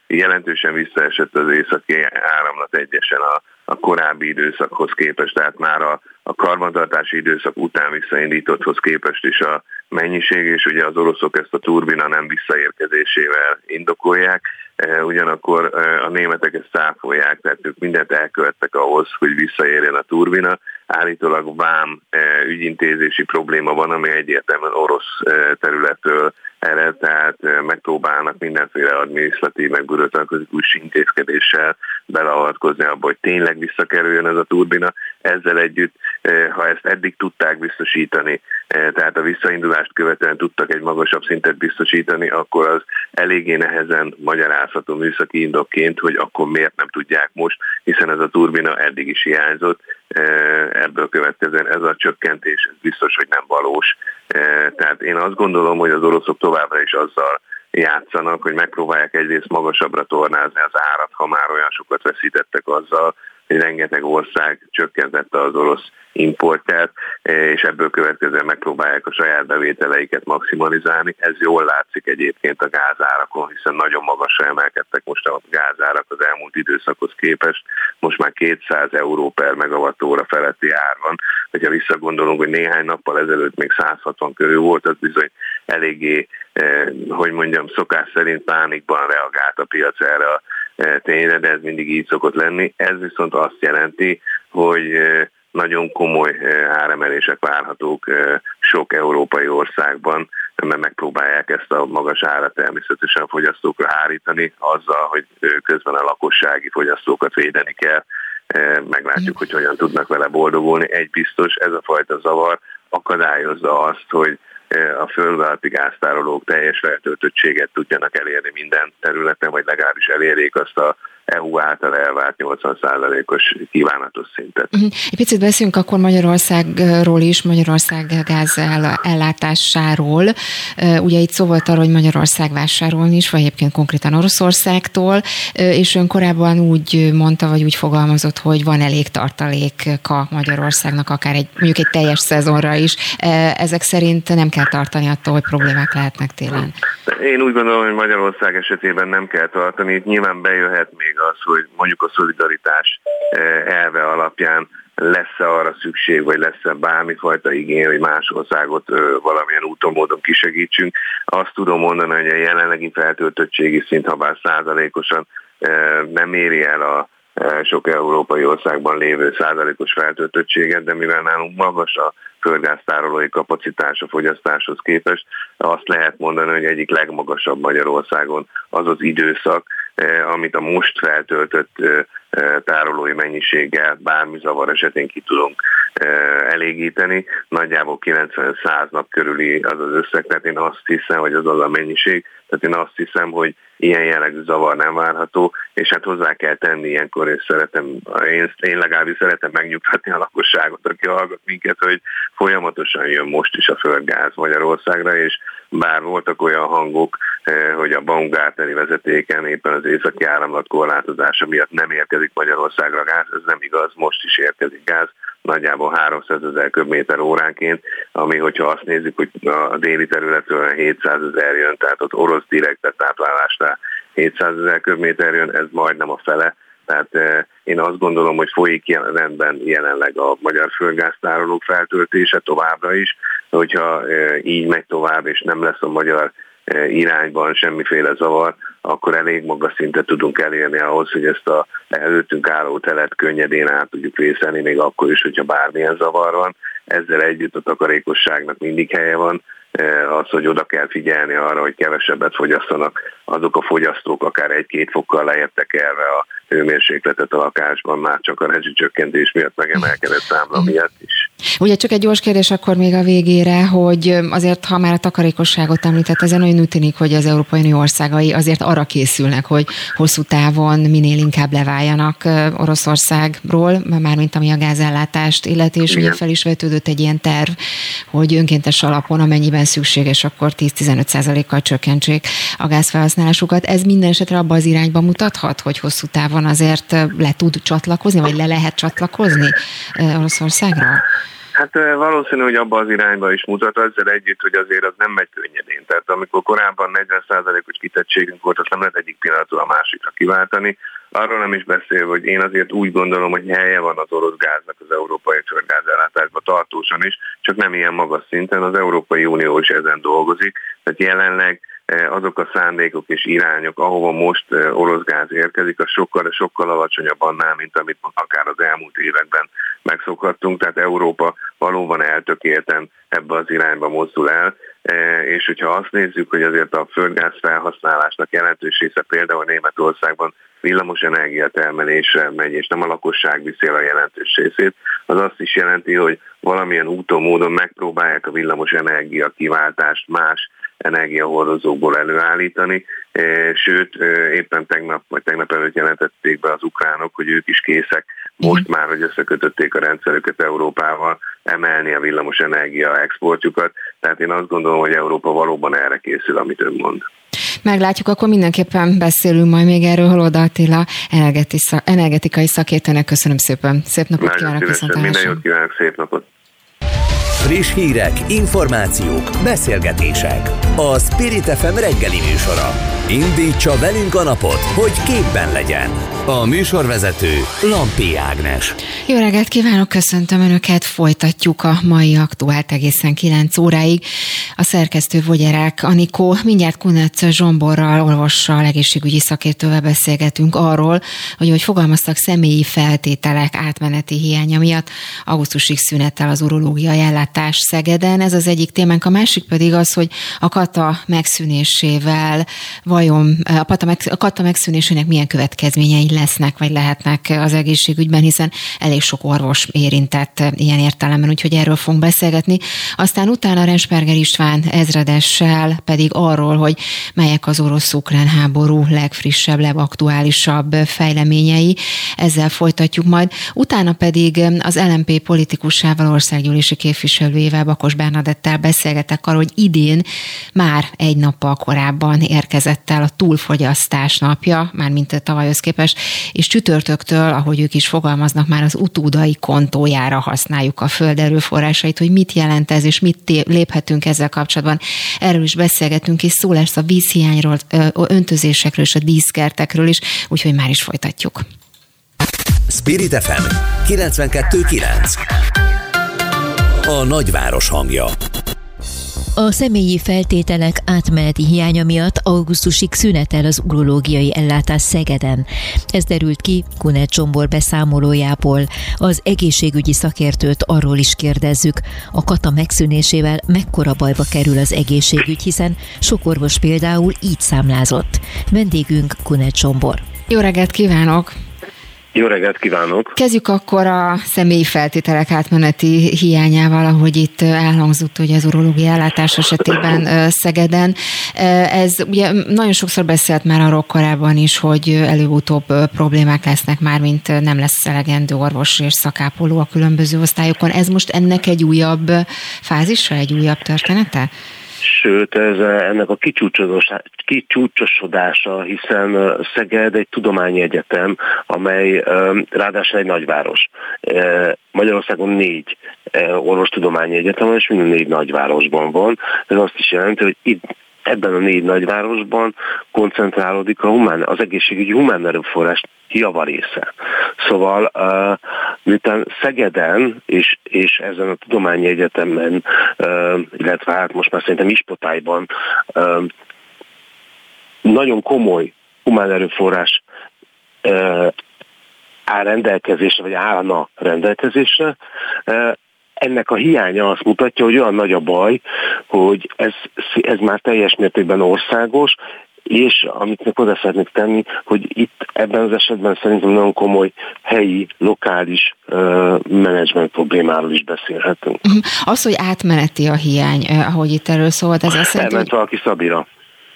jelentősen visszaesett az északi áramlat egyesen a, a korábbi időszakhoz képest, tehát már a, a karbantartási időszak után visszaindítotthoz képest is a mennyiség, és ugye az oroszok ezt a turbina nem visszaérkezésével indokolják, ugyanakkor a németek ezt száfolják, tehát ők mindent elkövettek ahhoz, hogy visszaérjen a turbina. Állítólag vám ügyintézési probléma van, ami egyértelműen orosz területről ered, tehát megpróbálnak mindenféle adminisztratív, meg bürokratikus intézkedéssel beleavatkozni abba, hogy tényleg visszakerüljön ez a turbina. Ezzel együtt, ha ezt eddig tudták biztosítani, tehát a visszaindulást követően tudtak egy magasabb szintet biztosítani, akkor az eléggé nehezen magyarázható műszaki indokként, hogy akkor miért nem tudják most, hiszen ez a turbina eddig is hiányzott, ebből következően ez a csökkentés biztos, hogy nem valós. Tehát én azt gondolom, hogy az oroszok továbbra is azzal játszanak, hogy megpróbálják egyrészt magasabbra tornázni az árat, ha már olyan sokat veszítettek azzal, hogy rengeteg ország csökkentette az orosz importját, és ebből következően megpróbálják a saját bevételeiket maximalizálni. Ez jól látszik egyébként a gázárakon, hiszen nagyon magasra emelkedtek most a gázárak az elmúlt időszakhoz képest. Most már 200 euró per megawattóra feletti ár van. Hogyha visszagondolunk, hogy néhány nappal ezelőtt még 160 körül volt, az bizony eléggé, eh, hogy mondjam, szokás szerint pánikban reagált a piac erre a tényre, de ez mindig így szokott lenni. Ez viszont azt jelenti, hogy nagyon komoly áremelések várhatók sok európai országban, mert megpróbálják ezt a magas árat természetesen a fogyasztókra hárítani, azzal, hogy közben a lakossági fogyasztókat védeni kell. Meglátjuk, hogy hogyan tudnak vele boldogulni. Egy biztos, ez a fajta zavar akadályozza azt, hogy a földalatti gáztárolók teljes feltöltöttséget tudjanak elérni minden területen, vagy legalábbis elérjék azt a EU által elvárt 80%-os kívánatos szintet.
Uh-huh. Egy picit beszélünk akkor Magyarországról is, Magyarország gáz ellátásáról. Ugye itt szó volt arról, hogy Magyarország vásárolni is, vagy egyébként konkrétan Oroszországtól, és ön korábban úgy mondta, vagy úgy fogalmazott, hogy van elég tartaléka Magyarországnak, akár egy, mondjuk egy teljes szezonra is. Ezek szerint nem kell tartani attól, hogy problémák lehetnek télen.
Én úgy gondolom, hogy Magyarország esetében nem kell tartani. Itt nyilván bejöhet még még az, hogy mondjuk a szolidaritás elve alapján lesz-e arra szükség, vagy lesz-e bármifajta igény, hogy más országot valamilyen úton, módon kisegítsünk. Azt tudom mondani, hogy a jelenlegi feltöltöttségi szint, ha bár százalékosan nem éri el a sok európai országban lévő százalékos feltöltöttséget, de mivel nálunk magas a földgáztárolói kapacitás a fogyasztáshoz képest, azt lehet mondani, hogy egyik legmagasabb Magyarországon az az időszak, amit a most feltöltött tárolói mennyiséggel bármi zavar esetén ki tudunk elégíteni. Nagyjából 90-100 nap körüli az az összeg, tehát én azt hiszem, hogy az az a mennyiség, tehát én azt hiszem, hogy ilyen jellegű zavar nem várható, és hát hozzá kell tenni ilyenkor, és szeretem, én, én legalábbis szeretem megnyugtatni a lakosságot, aki hallgat minket, hogy folyamatosan jön most is a földgáz Magyarországra, és bár voltak olyan hangok, hogy a Baumgarteni vezetéken éppen az északi áramlat korlátozása miatt nem érkezik Magyarországra gáz, ez nem igaz, most is érkezik gáz, nagyjából 300 ezer köbméter óránként, ami, hogyha azt nézzük, hogy a déli területről 700 ezer jön, tehát ott orosz direktet táplálásnál 700 ezer köbméter jön, ez majdnem a fele, tehát eh, én azt gondolom, hogy folyik rendben jelenleg a magyar földgáztárolók feltöltése továbbra is, hogyha eh, így megy tovább, és nem lesz a magyar irányban semmiféle zavar, akkor elég magas szintet tudunk elérni ahhoz, hogy ezt a előttünk álló telet könnyedén át tudjuk vészelni, még akkor is, hogyha bármilyen zavar van. Ezzel együtt a takarékosságnak mindig helye van, Eh, az, hogy oda kell figyelni arra, hogy kevesebbet fogyasztanak azok a fogyasztók, akár egy-két fokkal leértek erre a hőmérsékletet a lakásban, már csak a rezsicsökkentés miatt megemelkedett számla miatt is.
Ugye csak egy gyors kérdés akkor még a végére, hogy azért, ha már a takarékosságot említett, ezen olyan tűnik, hogy az Európai Unió országai azért arra készülnek, hogy hosszú távon minél inkább leváljanak Oroszországról, mármint ami a gázellátást illeti, és ugye fel is vetődött egy ilyen terv, hogy önkéntes alapon, amennyiben szükséges, akkor 10-15% kal csökkentsék a gázfelhasználásukat. Ez minden esetre abba az irányba mutathat, hogy hosszú távon azért le tud csatlakozni, vagy le lehet csatlakozni Oroszországra?
Hát valószínű, hogy abba az irányba is mutat, ezzel együtt, hogy azért az nem megy könnyedén. Tehát amikor korábban 40%-os kitettségünk volt, azt nem lehet egyik pillanatról a másikra kiváltani. Arról nem is beszél, hogy én azért úgy gondolom, hogy helye van az orosz gáznak az európai földgázellátásban tartósan is, csak nem ilyen magas szinten. Az Európai Unió is ezen dolgozik. Tehát jelenleg azok a szándékok és irányok, ahova most orosz gáz érkezik, az sokkal, sokkal alacsonyabb annál, mint amit akár az elmúlt években megszokhattunk, tehát Európa valóban eltökélten ebbe az irányba mozdul el, és hogyha azt nézzük, hogy azért a földgáz felhasználásnak jelentős része például Németországban villamos energia termelésre megy, és nem a lakosság viszi el a jelentős részét, az azt is jelenti, hogy valamilyen úton, módon megpróbálják a villamos energia kiváltást más energiahordozókból előállítani, sőt, éppen tegnap vagy tegnap előtt jelentették be az ukránok, hogy ők is készek most már, hogy összekötötték a rendszerüket Európával, emelni a villamos energia exportjukat, tehát én azt gondolom, hogy Európa valóban erre készül, amit ön mond.
Meglátjuk, akkor mindenképpen beszélünk majd még erről, Holoda Attila, energetikai szakértőnek. Köszönöm szépen. Szép napot
Nagyon kívánok, Minden jót kívánok, szép napot.
Friss hírek, információk, beszélgetések. A Spirit FM reggeli műsora. Indítsa velünk a napot, hogy képben legyen. A műsorvezető Lampi Ágnes.
Jó reggelt kívánok, köszöntöm Önöket, folytatjuk a mai aktuált egészen 9 óráig. A szerkesztő Vogyerák Anikó, mindjárt Kunec Zsomborral, orvossal, egészségügyi szakértővel beszélgetünk arról, hogy hogy fogalmaztak személyi feltételek átmeneti hiánya miatt augusztusig szünettel az urológiai ellátás Szegeden. Ez az egyik témánk, a másik pedig az, hogy a kata megszűnésével vajon a kata, meg, a kata megszűnésének milyen következményei lesznek, vagy lehetnek az egészségügyben, hiszen elég sok orvos érintett ilyen értelemben, úgyhogy erről fogunk beszélgetni. Aztán utána Rensperger István ezredessel pedig arról, hogy melyek az orosz-ukrán háború legfrissebb, legaktuálisabb fejleményei. Ezzel folytatjuk majd. Utána pedig az LMP politikusával, országgyűlési képviselő képviselőjével, Bakos Bernadettel beszélgetek arról, hogy idén már egy nappal korábban érkezett el a túlfogyasztás napja, már mint tavalyhoz képest, és csütörtöktől, ahogy ők is fogalmaznak, már az utódai kontójára használjuk a föld erőforrásait, hogy mit jelent ez, és mit léphetünk ezzel kapcsolatban. Erről is beszélgetünk, és szó lesz a vízhiányról, öntözésekről és a díszkertekről is, úgyhogy már is folytatjuk.
Spirit FM 92.9 A nagyváros hangja
a személyi feltételek átmeneti hiánya miatt augusztusig szünetel az urológiai ellátás Szegeden. Ez derült ki Kunet Csombor beszámolójából. Az egészségügyi szakértőt arról is kérdezzük, a kata megszűnésével mekkora bajba kerül az egészségügy, hiszen sok orvos például így számlázott. Vendégünk Kunet Csombor.
Jó reggelt kívánok!
Jó reggelt kívánok!
Kezdjük akkor a személyi feltételek átmeneti hiányával, ahogy itt elhangzott hogy az urológiai ellátás esetében Szegeden. Ez ugye nagyon sokszor beszélt már arról korábban is, hogy előbb-utóbb problémák lesznek már, mint nem lesz elegendő orvos és szakápoló a különböző osztályokon. Ez most ennek egy újabb fázisa, egy újabb története?
Sőt ez ennek a kicsúcsosodása, hiszen Szeged egy tudományi egyetem, amely ráadásul egy nagyváros. Magyarországon négy orvostudományi egyetem, és minden négy nagyvárosban van. Ez azt is jelenti, hogy itt ebben a négy nagyvárosban koncentrálódik a humán, az egészségügyi humán erőforrás javarésze. Szóval uh, miután Szegeden és, és ezen a tudományi egyetemen, uh, illetve hát most már szerintem Ispotályban uh, nagyon komoly humán erőforrás uh, áll rendelkezésre, vagy állna rendelkezésre, ennek a hiánya azt mutatja, hogy olyan nagy a baj, hogy ez, ez már teljes mértékben országos, és amit még oda szeretnék tenni, hogy itt ebben az esetben szerintem nagyon komoly helyi, lokális uh, menedzsment problémáról is beszélhetünk.
Mhm. Az, hogy átmeneti a hiány, ahogy itt erről szólt, ez azt
jelenti, Elment valaki Szabira.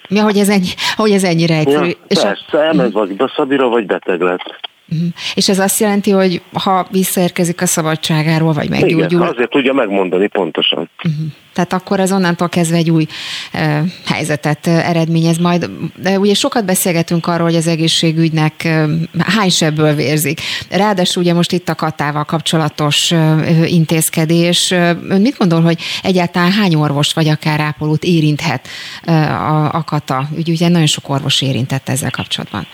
Ja, hogy ez, ennyi, hogy ez ennyire egyszerű. Ja,
és persze, a... elment valaki Szabira, vagy beteg lett.
Mhm. És ez azt jelenti, hogy ha visszaérkezik a szabadságáról, vagy meggyógyul...
Igen, azért tudja megmondani pontosan. Uh-huh.
Tehát akkor ez onnantól kezdve egy új e, helyzetet eredményez majd. De ugye sokat beszélgetünk arról, hogy az egészségügynek e, hány sebből vérzik. Ráadásul ugye most itt a katával kapcsolatos e, intézkedés. Ön mit gondol, hogy egyáltalán hány orvos vagy akár ápolót érinthet e, a, a kata? Ugye, ugye nagyon sok orvos érintett ezzel kapcsolatban.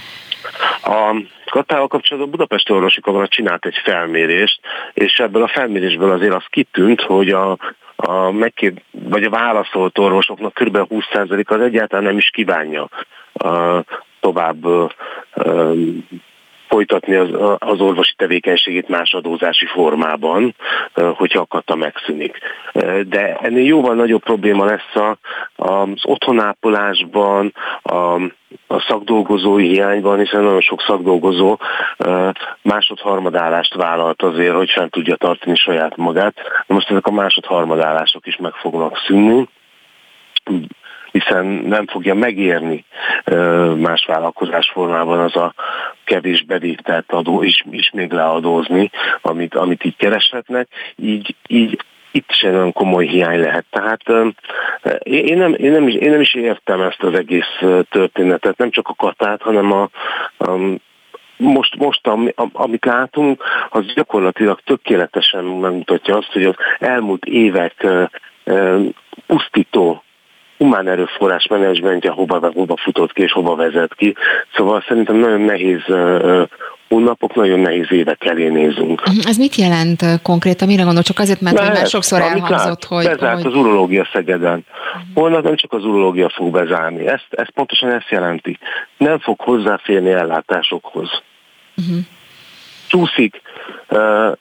A Katával kapcsolatban a Budapesti Orvosi Kamara csinált egy felmérést, és ebből a felmérésből azért az kitűnt, hogy a, a megkér, vagy a válaszolt orvosoknak kb. 20% az egyáltalán nem is kívánja a, tovább folytatni az, az orvosi tevékenységét más adózási formában, hogyha akadta megszűnik. De ennél jóval nagyobb probléma lesz a, az otthonápolásban, a, a szakdolgozói hiányban, hiszen nagyon sok szakdolgozó másod-harmadállást vállalt azért, hogy fent tudja tartani saját magát. Most ezek a másod-harmadállások is meg fognak szűnni hiszen nem fogja megérni más vállalkozás formában az a kevés bevételt adó is, is még leadózni, amit, amit így kereshetnek, így, így itt sem nagyon komoly hiány lehet. Tehát én nem, én, nem is, én nem is értem ezt az egész történetet, nem csak a katát, hanem a, a most, most amit látunk, az gyakorlatilag tökéletesen megmutatja azt, hogy az elmúlt évek pusztító humán erőforrás menedzsmentje hova, hova futott ki és hova vezet ki. Szóval szerintem nagyon nehéz hónapok, nagyon nehéz évek elé nézünk.
Ez mit jelent konkrétan? Mire gondol? Csak azért, mert már sokszor elhangzott, lát, hogy...
Bezárt
hogy...
az urológia Szegeden. Holnap nem csak az urológia fog bezárni. Ezt, ezt pontosan ezt jelenti. Nem fog hozzáférni ellátásokhoz. Uh-huh. Csúszik uh,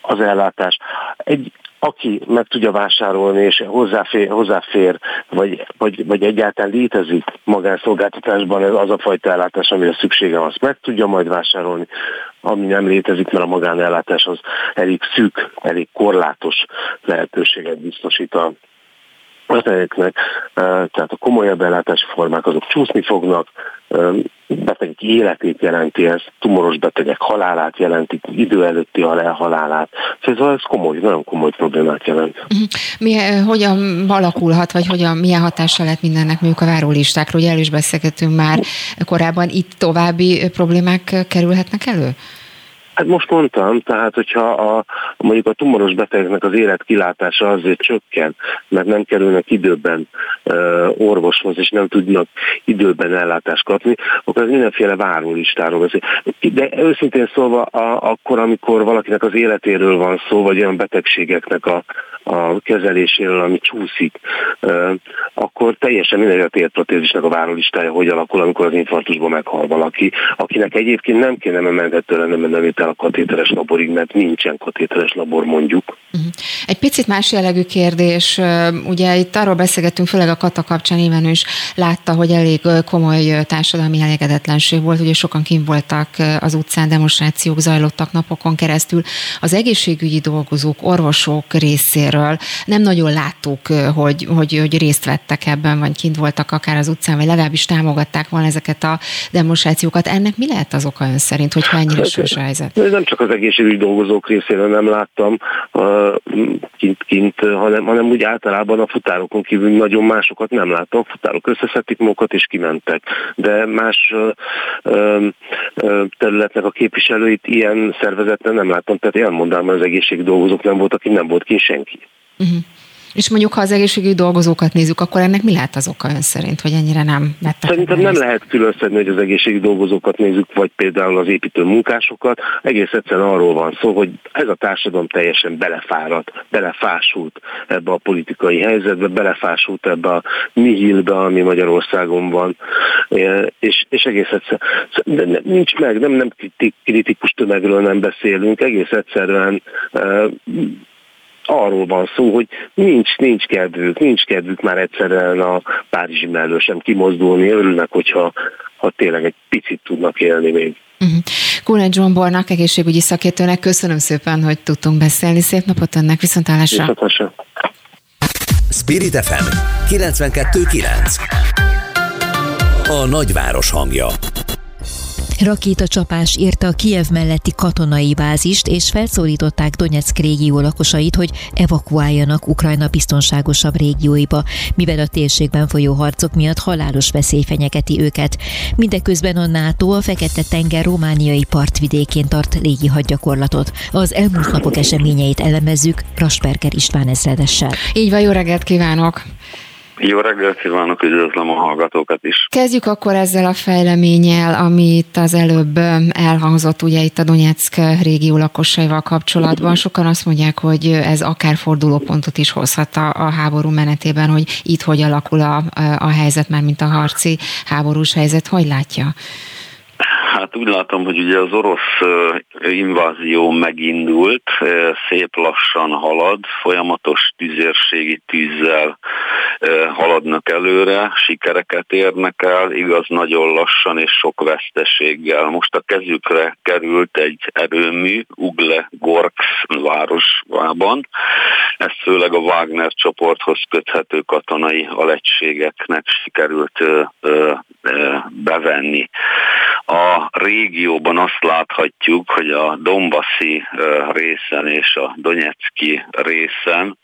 az ellátás. Egy, aki meg tudja vásárolni és hozzáfér, hozzáfér vagy, vagy, vagy egyáltalán létezik magánszolgáltatásban ez az a fajta ellátás, amire szüksége van, azt meg tudja majd vásárolni, ami nem létezik, mert a magánellátás az elég szűk, elég korlátos lehetőséget biztosít a betegeknek, tehát a komolyabb ellátási formák azok csúszni fognak, betegek életét jelenti ez, tumoros betegek halálát jelenti, idő előtti halálát. Szóval ez komoly, nagyon komoly problémát jelent. Mhm.
Mi, hogyan alakulhat, vagy hogyan, milyen hatással lehet mindennek mondjuk a várólistákról? Ugye el is beszélgetünk már korábban, itt további problémák kerülhetnek elő?
Hát most mondtam, tehát hogyha a, mondjuk a tumoros betegeknek az életkilátása azért csökken, mert nem kerülnek időben uh, orvoshoz, és nem tudnak időben ellátást kapni, akkor ez mindenféle várólistáról beszél. De őszintén szólva, a, akkor, amikor valakinek az életéről van szó, vagy olyan betegségeknek a, a kezeléséről, ami csúszik, akkor teljesen mindegy a térprotézisnek a várólistája, hogy alakul, amikor az infarktusban meghal valaki, akinek egyébként nem kéne menthető lenne menni el a katéteres laborig, mert nincsen katéteres labor mondjuk.
Mhm. Egy picit más jellegű kérdés, ugye itt arról beszélgettünk, főleg a kata kapcsán nyilván is látta, hogy elég komoly társadalmi elégedetlenség volt, ugye sokan kim voltak az utcán, demonstrációk zajlottak napokon keresztül. Az egészségügyi dolgozók, orvosok részéről nem nagyon láttuk, hogy, hogy, hogy részt vettek ebben, vagy kint voltak akár az utcán, vagy legalábbis támogatták volna ezeket a demonstrációkat. Ennek mi lehet az oka ön szerint, hogyha ennyire hát, sős helyzet?
Nem csak az egészségügyi dolgozók részéről nem láttam kint, kint hanem, hanem úgy általában a futárokon kívül nagyon másokat nem láttam. A futárok összeszedték magukat és kimentek. De más területnek a képviselőit ilyen szervezetben nem láttam. Tehát elmondám, hogy az egészségügyi dolgozók nem voltak, aki nem volt ki senki.
Uh-huh. És mondjuk, ha az egészségügyi dolgozókat nézzük, akkor ennek mi lehet az oka ön szerint, hogy ennyire nem vettek?
Szerintem nem lehet különszedni, hogy az egészségügyi dolgozókat nézzük, vagy például az építő munkásokat. Egész egyszerűen arról van szó, hogy ez a társadalom teljesen belefáradt, belefásult ebbe a politikai helyzetbe, belefásult ebbe a nihilbe, ami Magyarországon van. És, és egész egyszerűen de nincs meg, nem, nem kritikus tömegről nem beszélünk, egész egyszerűen arról van szó, hogy nincs, nincs kedvük, nincs kedvük már egyszerűen a Párizsi mellől sem kimozdulni, örülnek, hogyha ha tényleg egy picit tudnak élni még.
Uh-huh. Kulen Zsombornak, egészségügyi szakértőnek köszönöm szépen, hogy tudtunk beszélni. Szép napot önnek, viszontlátásra!
Viszontlátásra!
Spirit FM 92.9 A nagyváros hangja
Rakétacsapás érte a Kiev melletti katonai bázist, és felszólították Donetsk régió lakosait, hogy evakuáljanak Ukrajna biztonságosabb régióiba, mivel a térségben folyó harcok miatt halálos veszély fenyegeti őket. Mindeközben a NATO a Fekete-tenger romániai partvidékén tart légi hadgyakorlatot. Az elmúlt napok eseményeit elemezzük Rasperger István ezredessel.
Így van, jó reggelt kívánok!
Jó reggelt kívánok, üdvözlöm a hallgatókat is.
Kezdjük akkor ezzel a fejleménnyel, amit az előbb elhangzott, ugye itt a Donetsk régió lakosaival kapcsolatban. Sokan azt mondják, hogy ez akár fordulópontot is hozhat a, a háború menetében, hogy itt hogy alakul a, a helyzet, már mint a harci háborús helyzet. Hogy látja?
Hát úgy látom, hogy ugye az orosz invázió megindult, szép lassan halad, folyamatos tüzérségi tűzzel haladnak előre, sikereket érnek el, igaz nagyon lassan és sok veszteséggel. Most a kezükre került egy erőmű Ugle Gorks városában. Ezt főleg a Wagner csoporthoz köthető katonai alegységeknek sikerült bevenni. A régióban azt láthatjuk, hogy a Dombaszi részen és a Donetszki részen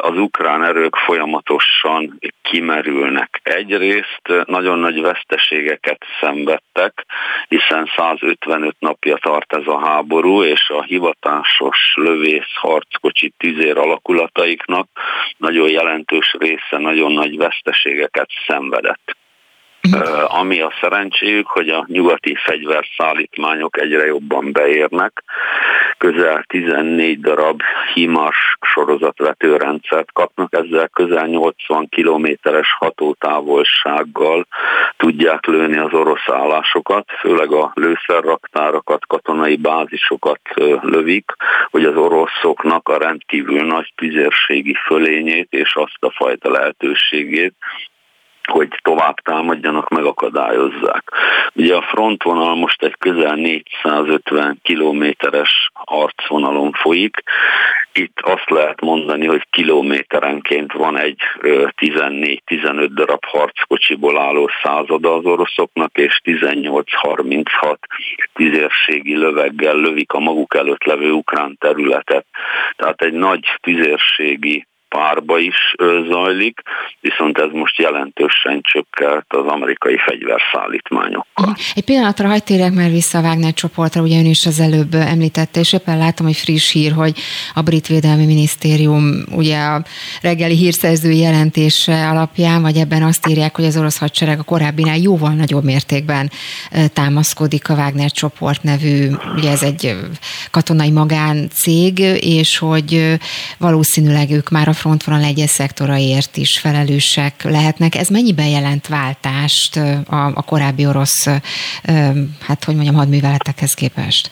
az ukrán erők folyamatosan kimerülnek. Egyrészt nagyon nagy veszteségeket szenvedtek, hiszen 155 napja tart ez a háború, és a hivatásos lövész harckocsi tüzér alakulataiknak nagyon jelentős része nagyon nagy veszteségeket szenvedett. Uh, ami a szerencséjük, hogy a nyugati fegyverszállítmányok egyre jobban beérnek. Közel 14 darab HIMARS sorozatvetőrendszert kapnak, ezzel közel 80 kilométeres hatótávolsággal tudják lőni az orosz állásokat, főleg a lőszerraktárakat, katonai bázisokat lövik, hogy az oroszoknak a rendkívül nagy tüzérségi fölényét és azt a fajta lehetőségét, hogy tovább támadjanak, megakadályozzák. Ugye a frontvonal most egy közel 450 kilométeres arcvonalon folyik. Itt azt lehet mondani, hogy kilométerenként van egy 14-15 darab harckocsiból álló százada az oroszoknak, és 18-36 tüzérségi löveggel lövik a maguk előtt levő ukrán területet. Tehát egy nagy tüzérségi párba is zajlik, viszont ez most jelentősen csökkent az amerikai fegyverszállítmányokkal.
Egy pillanatra hagyd térjek már vissza a Wagner csoportra, ugye ön is az előbb említette, és éppen látom, hogy friss hír, hogy a brit védelmi minisztérium ugye a reggeli hírszerző jelentése alapján, vagy ebben azt írják, hogy az orosz hadsereg a korábbinál jóval nagyobb mértékben támaszkodik a Wagner csoport nevű, ugye ez egy katonai magáncég, és hogy valószínűleg ők már a frontvonal egyes szektoraért is felelősek lehetnek. Ez mennyiben jelent váltást a, a korábbi orosz, hát hogy mondjam, hadműveletekhez képest?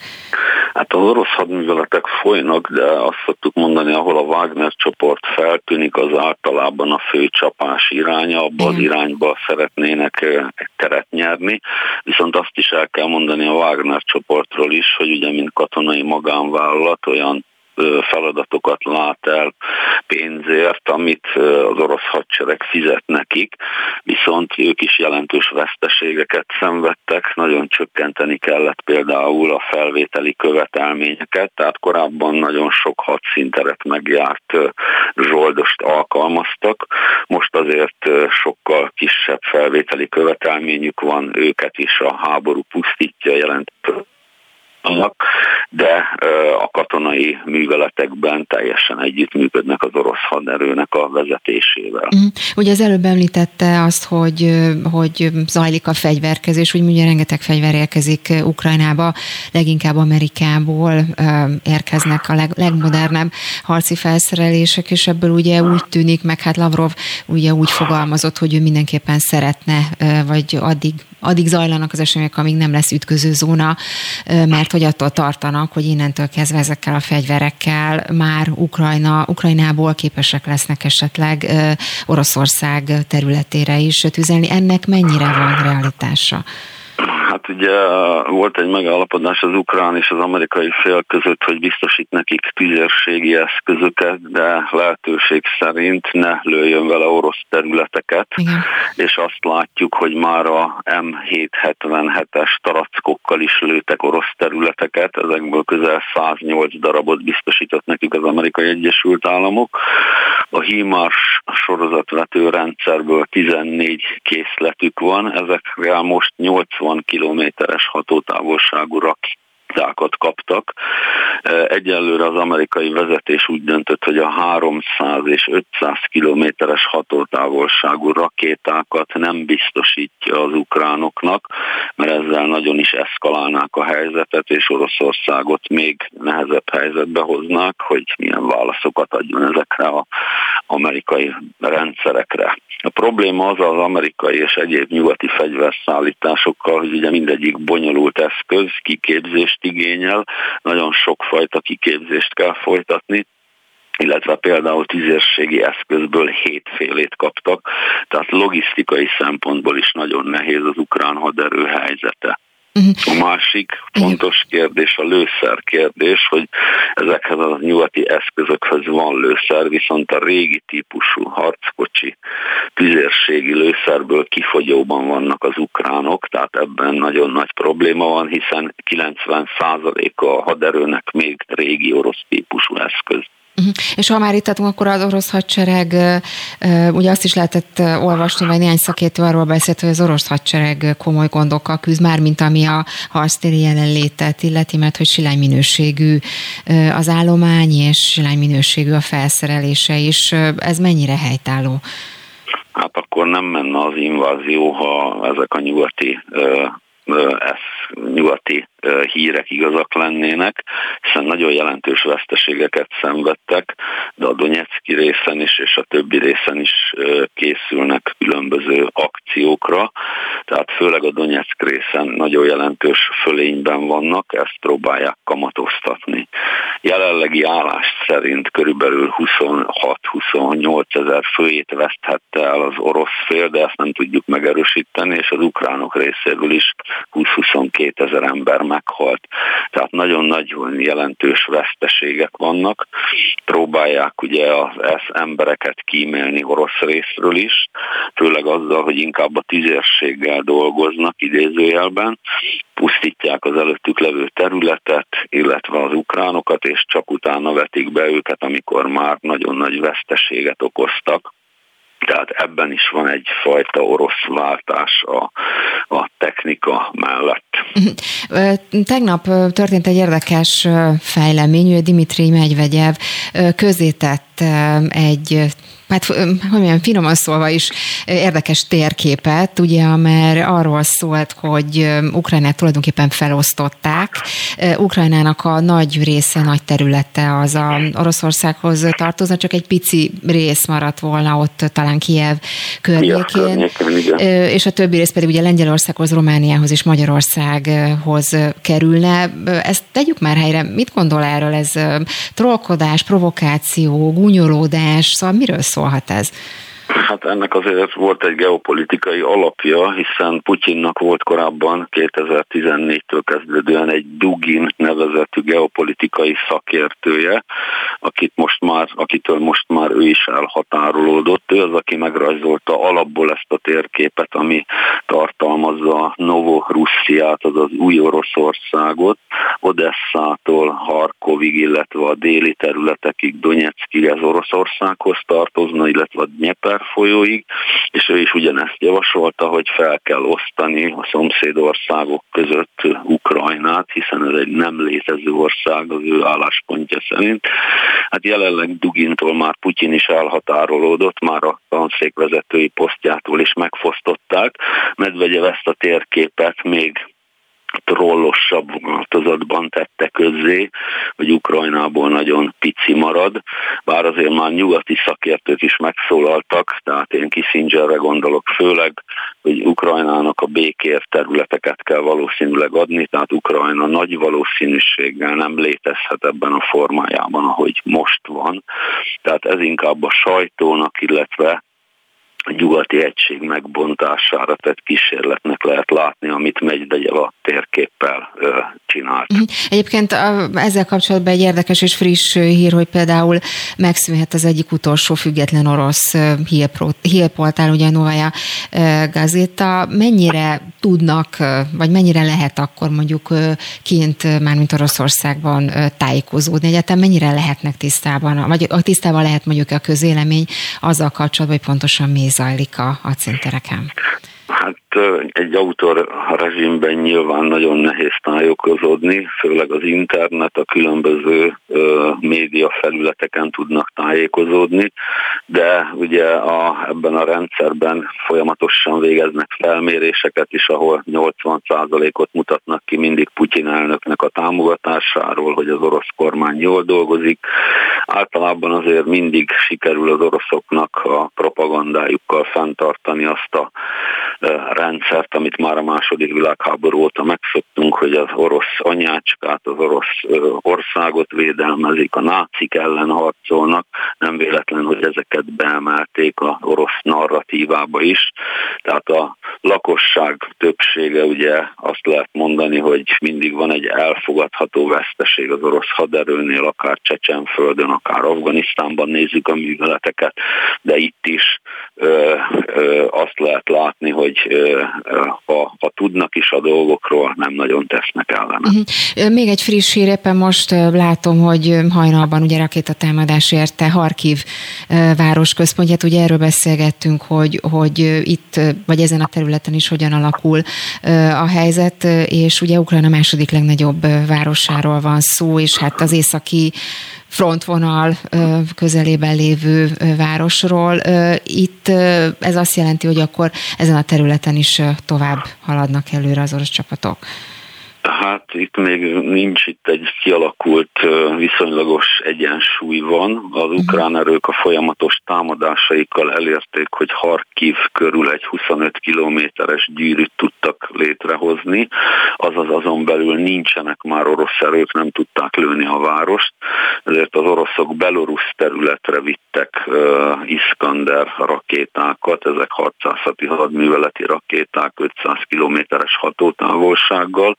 Hát az orosz hadműveletek folynak, de azt szoktuk mondani, ahol a Wagner csoport feltűnik, az általában a fő csapás iránya, abba az irányba szeretnének egy teret nyerni. Viszont azt is el kell mondani a Wagner csoportról is, hogy ugye mint katonai magánvállalat olyan feladatokat lát el pénzért, amit az orosz hadsereg fizet nekik, viszont ők is jelentős veszteségeket szenvedtek, nagyon csökkenteni kellett például a felvételi követelményeket, tehát korábban nagyon sok hadszinteret megjárt zsoldost alkalmaztak, most azért sokkal kisebb felvételi követelményük van, őket is a háború pusztítja jelent annak, de a katonai műveletekben teljesen együttműködnek az orosz haderőnek a vezetésével. Mm.
Ugye az előbb említette azt, hogy, hogy zajlik a fegyverkezés, úgy mondja, rengeteg fegyver érkezik Ukrajnába, leginkább Amerikából érkeznek a leg, legmodernebb harci felszerelések, és ebből ugye úgy tűnik, meg hát Lavrov ugye úgy fogalmazott, hogy ő mindenképpen szeretne, vagy addig addig zajlanak az események, amíg nem lesz ütköző zóna, mert hogy attól tartanak, hogy innentől kezdve ezekkel a fegyverekkel már Ukrajna, Ukrajnából képesek lesznek esetleg Oroszország területére is tüzelni. Ennek mennyire van realitása?
Hát ugye volt egy megállapodás az ukrán és az amerikai fél között, hogy biztosít nekik tüzérségi eszközöket, de lehetőség szerint ne lőjön vele orosz területeket, Igen. és azt látjuk, hogy már a M777-es tarackokkal is lőtek orosz területeket, ezekből közel 108 darabot biztosított nekik az amerikai Egyesült Államok. A HIMARS sorozatvető rendszerből 14 készletük van, ezekre most 80 kilométeres hatótávolságú rakétákat kaptak. Egyelőre az amerikai vezetés úgy döntött, hogy a 300 és 500 kilométeres hatótávolságú rakétákat nem biztosítja az ukránoknak, mert ezzel nagyon is eszkalálnák a helyzetet, és Oroszországot még nehezebb helyzetbe hoznák, hogy milyen válaszokat adjon ezekre az amerikai rendszerekre. A probléma az az amerikai és egyéb nyugati fegyverszállításokkal, hogy ugye mindegyik bonyolult eszköz, kiképzést igényel, nagyon sokfajta kiképzést kell folytatni, illetve például tüzérségi eszközből hétfélét kaptak, tehát logisztikai szempontból is nagyon nehéz az ukrán haderő helyzete. Uh-huh. A másik fontos kérdés a lőszer kérdés, hogy ezekhez a nyugati eszközökhöz van lőszer, viszont a régi típusú harckocsi tüzérségi lőszerből kifogyóban vannak az ukránok, tehát ebben nagyon nagy probléma van, hiszen 90%-a a haderőnek még régi orosz típusú eszköz.
Uh-huh. És ha már itt adunk, akkor az orosz hadsereg, ugye azt is lehetett olvasni, vagy néhány szakértő arról beszélt, hogy az orosz hadsereg komoly gondokkal küzd, már mint ami a harctéri jelenlétet illeti, mert hogy silány minőségű az állomány, és silány minőségű a felszerelése is. Ez mennyire helytálló?
Hát akkor nem menne az invázió, ha ezek a nyugati, ez, nyugati hírek igazak lennének, hiszen nagyon jelentős veszteségeket szenvedtek, de a Donetszki részen is és a többi részen is készülnek különböző akciókra, tehát főleg a Donetszk részen nagyon jelentős fölényben vannak, ezt próbálják kamatoztatni. Jelenlegi állás szerint körülbelül 26-28 ezer főjét veszthette el az orosz fél, de ezt nem tudjuk megerősíteni, és az ukránok részéről is 20-22 ezer ember meghalt. Tehát nagyon-nagyon jelentős veszteségek vannak. Próbálják ugye az embereket kímélni orosz részről is, főleg azzal, hogy inkább a tüzérséggel dolgoznak idézőjelben, pusztítják az előttük levő területet, illetve az ukránokat, és csak utána vetik be őket, amikor már nagyon nagy veszteséget okoztak. Tehát ebben is van egyfajta orosz váltás a, a technika mellett.
Tegnap történt egy érdekes fejlemény, Dimitri Megyvegyev közétett egy hát hogy mondjam, finoman szólva is érdekes térképet, ugye, mert arról szólt, hogy Ukrajnát tulajdonképpen felosztották. Ukrajnának a nagy része, nagy területe az a Oroszországhoz tartozna, csak egy pici rész maradt volna ott talán Kiev környékén, és a többi rész pedig ugye Lengyelországhoz, Romániához és Magyarországhoz kerülne. Ezt tegyük már helyre. Mit gondol erről? Ez trollkodás, provokáció, gúnyolódás, szóval miről szól? szólhat ez?
Hát ennek azért volt egy geopolitikai alapja, hiszen Putyinnak volt korábban 2014-től kezdődően egy Dugin nevezetű geopolitikai szakértője, akit most már, akitől most már ő is elhatárolódott. Ő az, aki megrajzolta alapból ezt a térképet, ami tartalmazza Novo-Russziát, azaz új Oroszországot, Odesszától Harkovig, illetve a déli területekig, Donetskig ez Oroszországhoz tartozna, illetve a Dnieper folyóig, és ő is ugyanezt javasolta, hogy fel kell osztani a szomszédországok között Ukrajnát, hiszen ez egy nem létező ország az ő álláspontja szerint. Hát jelenleg Dugintól már Putyin is elhatárolódott, már a tanszékvezetői posztjától is megfosztották. Medvegyev ezt a térképet még trollosabb változatban tette közzé, hogy Ukrajnából nagyon pici marad, bár azért már nyugati szakértők is megszólaltak, tehát én Kissingerre gondolok főleg, hogy Ukrajnának a békért területeket kell valószínűleg adni, tehát Ukrajna nagy valószínűséggel nem létezhet ebben a formájában, ahogy most van. Tehát ez inkább a sajtónak, illetve a nyugati egység megbontására tett kísérletnek lehet látni, amit Megydegyel a térképpel ö, csinált. Mhm.
Egyébként ezzel kapcsolatban egy érdekes és friss hír, hogy például megszűnhet az egyik utolsó független orosz hírportál, ugye a Novaya Gazeta. Mennyire tudnak, vagy mennyire lehet akkor mondjuk kint, mármint Oroszországban tájékozódni? Egyetem mennyire lehetnek tisztában, vagy tisztában lehet mondjuk a közélemény azzal kapcsolatban, hogy pontosan mi zajlik a, a cintereken?
Hát egy autor rezsimben nyilván nagyon nehéz tájékozódni, főleg az internet, a különböző média felületeken tudnak tájékozódni, de ugye a, ebben a rendszerben folyamatosan végeznek felméréseket is, ahol 80%-ot mutatnak ki mindig Putyin elnöknek a támogatásáról, hogy az orosz kormány jól dolgozik. Általában azért mindig sikerül az oroszoknak a propagandájukkal fenntartani azt a rendszert, amit már a második világháború óta megszoktunk, hogy az orosz anyácskát, az orosz országot védelmezik, a nácik ellen harcolnak, nem véletlen, hogy ezeket beemelték a orosz narratívába is. Tehát a lakosság többsége ugye azt lehet mondani, hogy mindig van egy elfogadható veszteség az orosz haderőnél, akár Csecsenföldön, akár Afganisztánban nézzük a műveleteket, de itt is ö, ö, azt lehet látni, hogy ö, ha, ha tudnak is a dolgokról, nem nagyon tesznek ellene.
Uh-huh. Még egy friss hír, éppen most látom, hogy hajnalban ugye rakétatámadás érte Harkiv városközpontját, ugye erről beszélgettünk, hogy, hogy itt, vagy ezen a területen is hogyan alakul a helyzet, és ugye Ukrajna második legnagyobb városáról van szó, és hát az északi frontvonal közelében lévő városról. Itt ez azt jelenti, hogy akkor ezen a területen is tovább haladnak előre az orosz csapatok.
Hát itt még nincs itt egy kialakult viszonylagos egyensúly van. Az mhm. ukrán erők a folyamatos támadásaikkal elérték, hogy Harkiv körül egy 25 kilométeres gyűrűt tudtak létrehozni, azaz azon belül nincsenek már orosz erők, nem tudták lőni a várost, ezért az oroszok belorusz területre vittek uh, Iskander rakétákat, ezek 600 hadműveleti rakéták 500 kilométeres hatótávolsággal,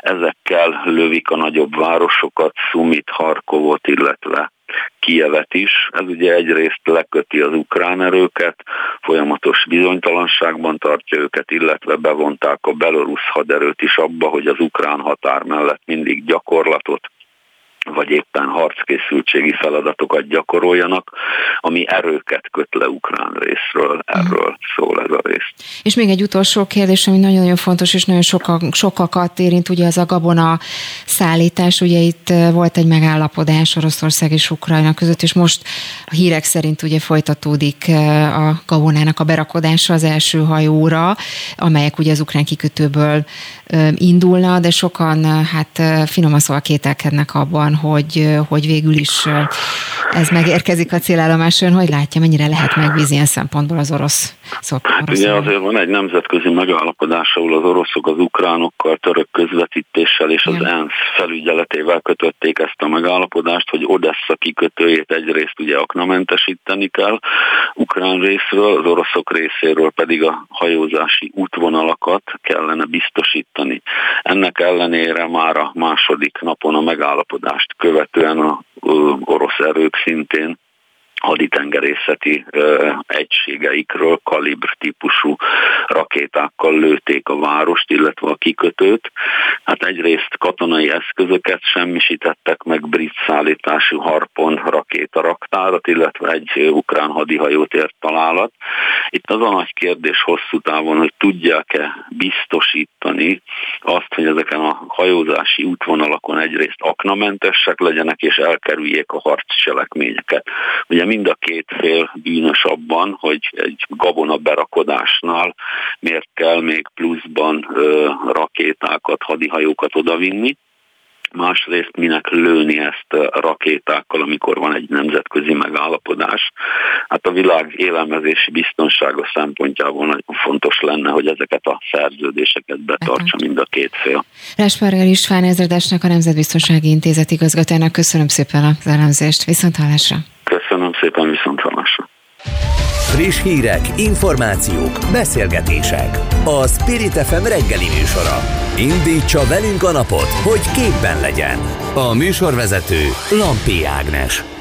ezekkel lövik a nagyobb városokat, Sumit, Harkovot, illetve Kievet is. Ez ugye egyrészt leköti az ukrán erőket, folyamatos bizonytalanságban tartja őket, illetve bevonták a belorusz haderőt is abba, hogy az ukrán határ mellett mindig gyakorlatot vagy éppen harckészültségi feladatokat gyakoroljanak, ami erőket köt le ukrán részről, erről szól ez a rész.
És még egy utolsó kérdés, ami nagyon-nagyon fontos, és nagyon soka, sokakat érint, ugye az a gabona szállítás, ugye itt volt egy megállapodás Oroszország és Ukrajna között, és most a hírek szerint ugye folytatódik a gabonának a berakodása az első hajóra, amelyek ugye az ukrán kikötőből indulna, de sokan hát finoman szóval kételkednek abban, hogy, hogy végül is ez megérkezik a célállomáson, hogy látja, mennyire lehet megbízni ilyen szempontból az orosz
szok. Hát ugye azért van egy nemzetközi megállapodás, ahol az oroszok az ukránokkal, török közvetítéssel és az ENSZ felügyeletével kötötték ezt a megállapodást, hogy Odessa kikötőjét egyrészt ugye aknamentesíteni kell ukrán részről, az oroszok részéről pedig a hajózási útvonalakat kellene biztosítani. Ennek ellenére már a második napon a megállapodást követően a orosz erők szintén haditengerészeti egységeikről kalibr típusú rakétákkal lőtték a várost, illetve a kikötőt. Hát egyrészt katonai eszközöket semmisítettek meg brit szállítású harpon rakétaraktárat, illetve egy ukrán hadihajót ért találat. Itt az a nagy kérdés hosszú távon, hogy tudják-e biztosítani azt, hogy ezeken a hajózási útvonalakon egyrészt aknamentesek legyenek, és elkerüljék a harccselekményeket. Ugye mind a két fél bűnös abban, hogy egy gabona berakodásnál miért kell még pluszban ö, rakétákat, hadihajókat odavinni másrészt minek lőni ezt rakétákkal, amikor van egy nemzetközi megállapodás. Hát a világ élelmezési biztonsága szempontjából nagyon fontos lenne, hogy ezeket a szerződéseket betartsa mind a két fél.
Resperger István ezredesnek a Nemzetbiztonsági Intézet igazgatójának köszönöm szépen az elemzést. Viszont hallásra!
Szépen, viszont hallásra!
Friss hírek, információk, beszélgetések. A Spirit FM reggeli műsora. Indítsa velünk a napot, hogy képben legyen. A műsorvezető Lampi Ágnes.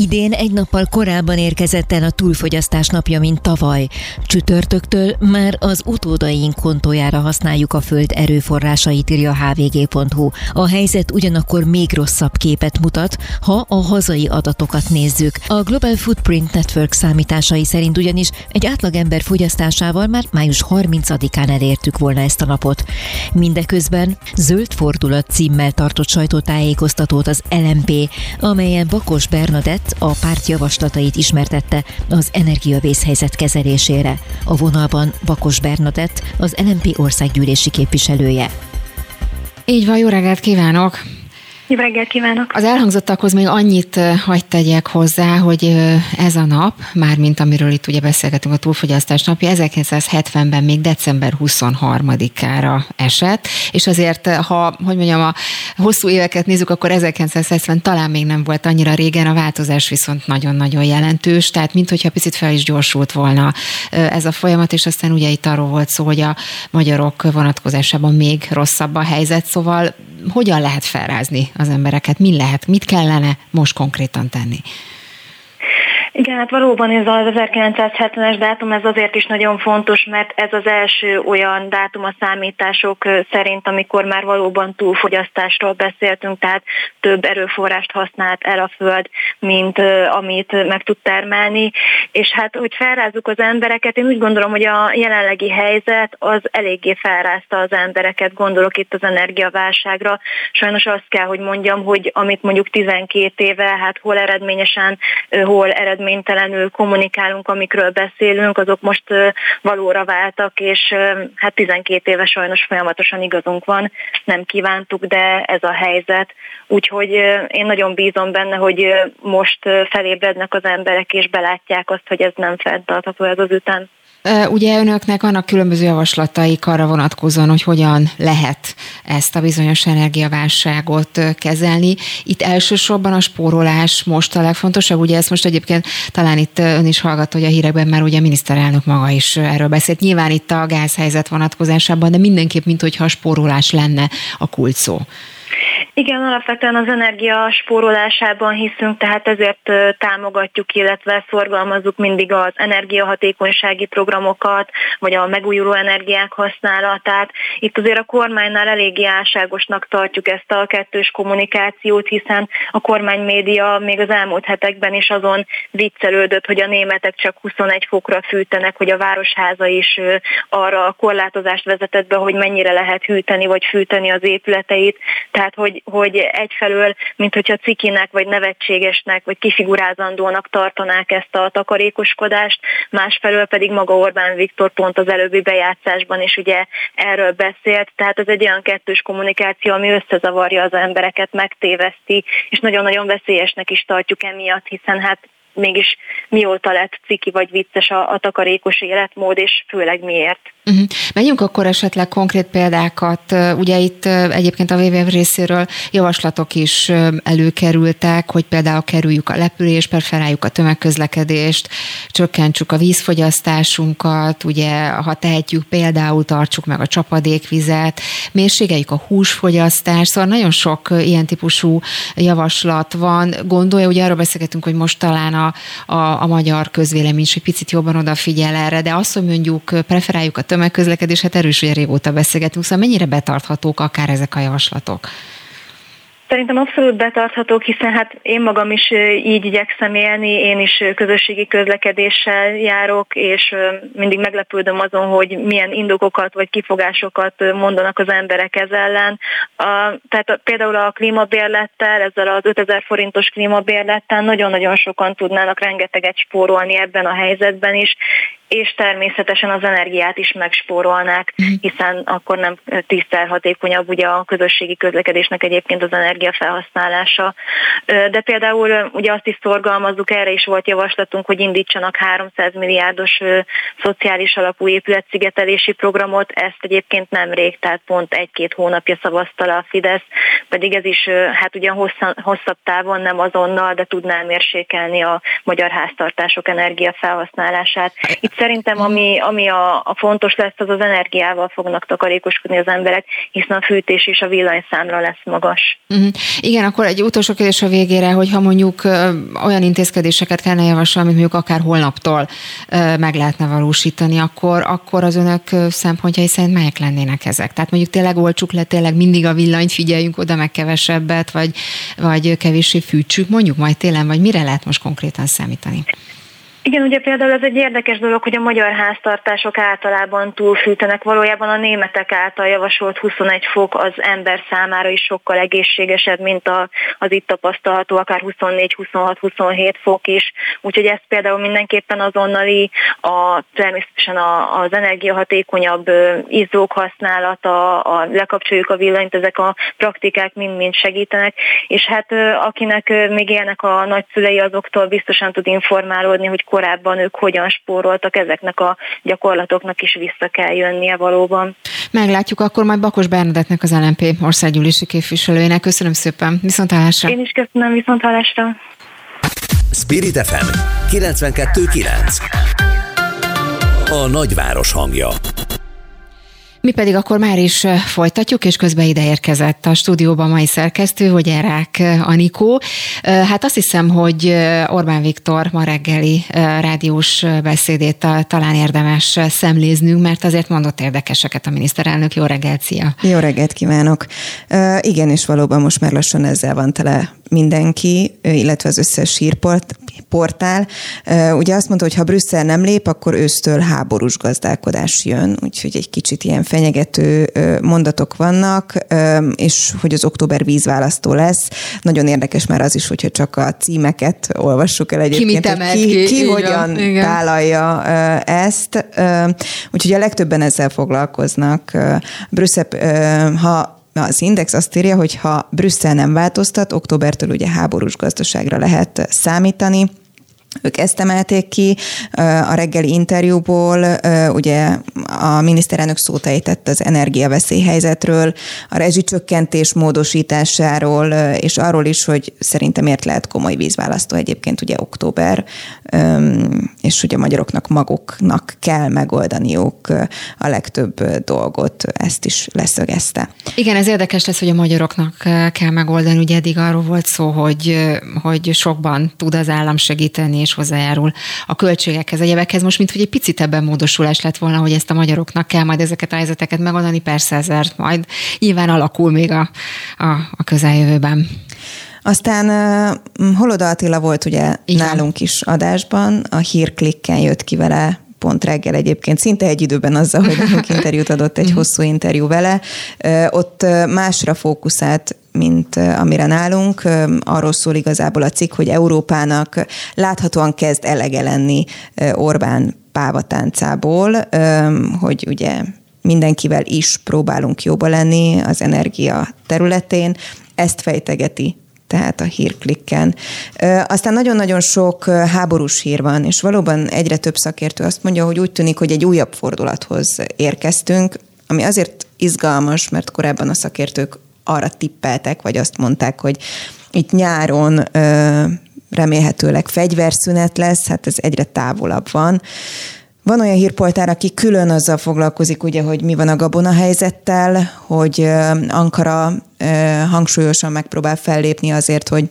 Idén egy nappal korábban érkezett el a túlfogyasztás napja, mint tavaly. Csütörtöktől már az utódaink kontójára használjuk a föld erőforrásait, írja hvg.hu. A helyzet ugyanakkor még rosszabb képet mutat, ha a hazai adatokat nézzük. A Global Footprint Network számításai szerint ugyanis egy átlagember fogyasztásával már május 30-án elértük volna ezt a napot. Mindeközben zöld fordulat címmel tartott sajtótájékoztatót az LMP, amelyen Bakos Bernadett a párt javaslatait ismertette az energiavészhelyzet kezelésére. A vonalban Bakos Bernadett, az LNP országgyűlési képviselője.
Így van, jó reggelt kívánok!
Jó reggelt kívánok!
Az elhangzottakhoz még annyit hagyd tegyek hozzá, hogy ez a nap, mármint amiről itt ugye beszélgetünk, a túlfogyasztás napja, 1970-ben még december 23-ára esett, és azért, ha, hogy mondjam, a hosszú éveket nézzük, akkor 1970 talán még nem volt annyira régen, a változás viszont nagyon-nagyon jelentős, tehát minthogyha picit fel is gyorsult volna ez a folyamat, és aztán ugye itt arról volt szó, hogy a magyarok vonatkozásában még rosszabb a helyzet, szóval hogyan lehet felrázni az embereket, mi lehet, mit kellene most konkrétan tenni?
Igen, hát valóban ez az 1970-es dátum, ez azért is nagyon fontos, mert ez az első olyan dátum a számítások szerint, amikor már valóban túlfogyasztásról beszéltünk, tehát több erőforrást használt el a Föld, mint amit meg tud termelni. És hát, hogy felrázzuk az embereket, én úgy gondolom, hogy a jelenlegi helyzet az eléggé felrázta az embereket, gondolok itt az energiaválságra. Sajnos azt kell, hogy mondjam, hogy amit mondjuk 12 éve, hát hol eredményesen, hol eredményesen reménytelenül kommunikálunk, amikről beszélünk, azok most valóra váltak, és hát 12 éve sajnos folyamatosan igazunk van, nem kívántuk, de ez a helyzet. Úgyhogy én nagyon bízom benne, hogy most felébrednek az emberek, és belátják azt, hogy ez nem fenntartható ez az ütem.
Ugye önöknek vannak különböző javaslataik arra vonatkozóan, hogy hogyan lehet ezt a bizonyos energiaválságot kezelni. Itt elsősorban a spórolás most a legfontosabb. Ugye ezt most egyébként talán itt ön is hallgatta, hogy a hírekben már ugye a miniszterelnök maga is erről beszélt. Nyilván itt a gázhelyzet vonatkozásában, de mindenképp, mint hogyha a spórolás lenne a kulcs szó.
Igen, alapvetően az energia spórolásában hiszünk, tehát ezért támogatjuk, illetve szorgalmazzuk mindig az energiahatékonysági programokat, vagy a megújuló energiák használatát. Itt azért a kormánynál eléggé álságosnak tartjuk ezt a kettős kommunikációt, hiszen a kormánymédia még az elmúlt hetekben is azon viccelődött, hogy a németek csak 21 fokra fűtenek, hogy a városháza is arra a korlátozást vezetett be, hogy mennyire lehet hűteni vagy fűteni az épületeit. Tehát, hogy, hogy egyfelől, mint hogyha cikinek, vagy nevetségesnek, vagy kifigurázandónak tartanák ezt a takarékoskodást, másfelől pedig maga Orbán Viktor pont az előbbi bejátszásban is ugye erről beszélt, tehát ez egy olyan kettős kommunikáció, ami összezavarja az embereket, megtéveszti, és nagyon-nagyon veszélyesnek is tartjuk emiatt, hiszen hát mégis mióta lett ciki vagy vicces a, a takarékos életmód, és főleg miért.
Uh-huh. Menjünk akkor esetleg konkrét példákat. Ugye itt egyébként a WWF részéről javaslatok is előkerültek, hogy például kerüljük a lepülést, preferáljuk a tömegközlekedést, csökkentsük a vízfogyasztásunkat, ugye ha tehetjük például tartsuk meg a csapadékvizet, mérségeljük a húsfogyasztást, szóval nagyon sok ilyen típusú javaslat van. Gondolja, ugye arról beszélgetünk, hogy most talán a, a, a magyar közvélemény is egy picit jobban odafigyel erre, de azt, hogy mondjuk preferáljuk a tömegközlekedést, tömegközlekedés, hát erős, hogy régóta beszélgetünk, szóval mennyire betarthatók akár ezek a javaslatok?
Szerintem abszolút betarthatók, hiszen hát én magam is így igyekszem élni, én is közösségi közlekedéssel járok, és mindig meglepődöm azon, hogy milyen indokokat vagy kifogásokat mondanak az emberek ez ellen. A, tehát például a klímabérlettel, ezzel az 5000 forintos klímabérlettel nagyon-nagyon sokan tudnának rengeteget spórolni ebben a helyzetben is, és természetesen az energiát is megspórolnák, mhm. hiszen akkor nem tízszer hatékonyabb ugye a közösségi közlekedésnek egyébként az energia felhasználása. De például ugye azt is szorgalmazzuk, erre is volt javaslatunk, hogy indítsanak 300 milliárdos szociális alapú épületszigetelési programot, ezt egyébként nemrég, tehát pont egy-két hónapja szavazta le a Fidesz, pedig ez is hát ugye hosszabb távon nem azonnal, de tudná mérsékelni a magyar háztartások energia felhasználását. Itt Szerintem ami, ami a, a fontos lesz, az az energiával fognak takarékoskodni az emberek, hiszen a fűtés és a villanyszámla lesz magas.
Uh-huh. Igen, akkor egy utolsó kérdés a végére, hogy ha mondjuk olyan intézkedéseket kellene javasolni, amit mondjuk akár holnaptól meg lehetne valósítani, akkor, akkor az önök szempontjai szerint melyek lennének ezek? Tehát mondjuk tényleg olcsuk le, tényleg mindig a villanyt figyeljünk oda, meg kevesebbet, vagy, vagy kevéssé fűtsük, mondjuk majd tényleg, vagy mire lehet most konkrétan számítani?
Igen, ugye például ez egy érdekes dolog, hogy a magyar háztartások általában túlfűtenek. Valójában a németek által javasolt 21 fok az ember számára is sokkal egészségesebb, mint a, az itt tapasztalható, akár 24, 26, 27 fok is. Úgyhogy ez például mindenképpen azonnali, a, természetesen a, az energiahatékonyabb izzók használata, a, lekapcsoljuk a villanyt, ezek a praktikák mind-mind segítenek. És hát akinek még élnek a nagyszülei, azoktól biztosan tud informálódni, hogy korábban ők hogyan spóroltak, ezeknek a gyakorlatoknak is vissza kell jönnie valóban.
Meglátjuk akkor majd Bakos Bernadettnek az LNP országgyűlési képviselőjének. Köszönöm szépen, viszontlátásra.
Én is köszönöm, viszontlátásra.
Spirit FM 92.9 A nagyváros hangja
mi pedig akkor már is folytatjuk, és közben ide érkezett a stúdióban mai szerkesztő, hogy Erák Anikó. Hát azt hiszem, hogy Orbán Viktor ma reggeli rádiós beszédét talán érdemes szemléznünk, mert azért mondott érdekeseket a miniszterelnök. Jó reggelt, szia!
Jó reggelt kívánok! Igen, és valóban most már lassan ezzel van tele mindenki, illetve az összes hírportál. Ugye azt mondta, hogy ha Brüsszel nem lép, akkor ősztől háborús gazdálkodás jön, úgyhogy egy kicsit ilyen fenyegető mondatok vannak, és hogy az október vízválasztó lesz. Nagyon érdekes már az is, hogyha csak a címeket olvassuk el egyébként.
Ki mit ki, ki,
ki hogyan igen. tálalja ezt. Úgyhogy a legtöbben ezzel foglalkoznak. Brüsszel, ha az Index azt írja, hogy ha Brüsszel nem változtat, októbertől ugye háborús gazdaságra lehet számítani, ők ezt emelték ki a reggeli interjúból, ugye a miniszterelnök szót ejtett az energiaveszélyhelyzetről, a rezsicsökkentés módosításáról, és arról is, hogy szerintem miért lehet komoly vízválasztó egyébként ugye október, és hogy a magyaroknak maguknak kell megoldaniuk a legtöbb dolgot, ezt is leszögezte.
Igen, ez érdekes lesz, hogy a magyaroknak kell megoldani, ugye eddig arról volt szó, hogy, hogy sokban tud az állam segíteni, és hozzájárul a költségekhez, egyebekhez. Most, mint hogy egy picit ebben módosulás lett volna, hogy ezt a magyaroknak kell majd ezeket a helyzeteket megoldani, persze ezért majd nyilván alakul még a, a, a közeljövőben.
Aztán uh, Holoda Attila volt ugye Igen. nálunk is adásban, a hírklikken jött ki vele pont reggel egyébként, szinte egy időben azzal, hogy nekünk interjút adott, egy mhm. hosszú interjú vele. Ott másra fókuszált mint amire nálunk. Arról szól igazából a cikk, hogy Európának láthatóan kezd elege lenni Orbán pávatáncából, hogy ugye mindenkivel is próbálunk jóba lenni az energia területén. Ezt fejtegeti tehát a hírklikken. Aztán nagyon-nagyon sok háborús hír van, és valóban egyre több szakértő azt mondja, hogy úgy tűnik, hogy egy újabb fordulathoz érkeztünk, ami azért izgalmas, mert korábban a szakértők arra tippeltek, vagy azt mondták, hogy itt nyáron remélhetőleg fegyverszünet lesz, hát ez egyre távolabb van. Van olyan hírpoltár, aki külön azzal foglalkozik, ugye, hogy mi van a gabona helyzettel, hogy Ankara hangsúlyosan megpróbál fellépni azért, hogy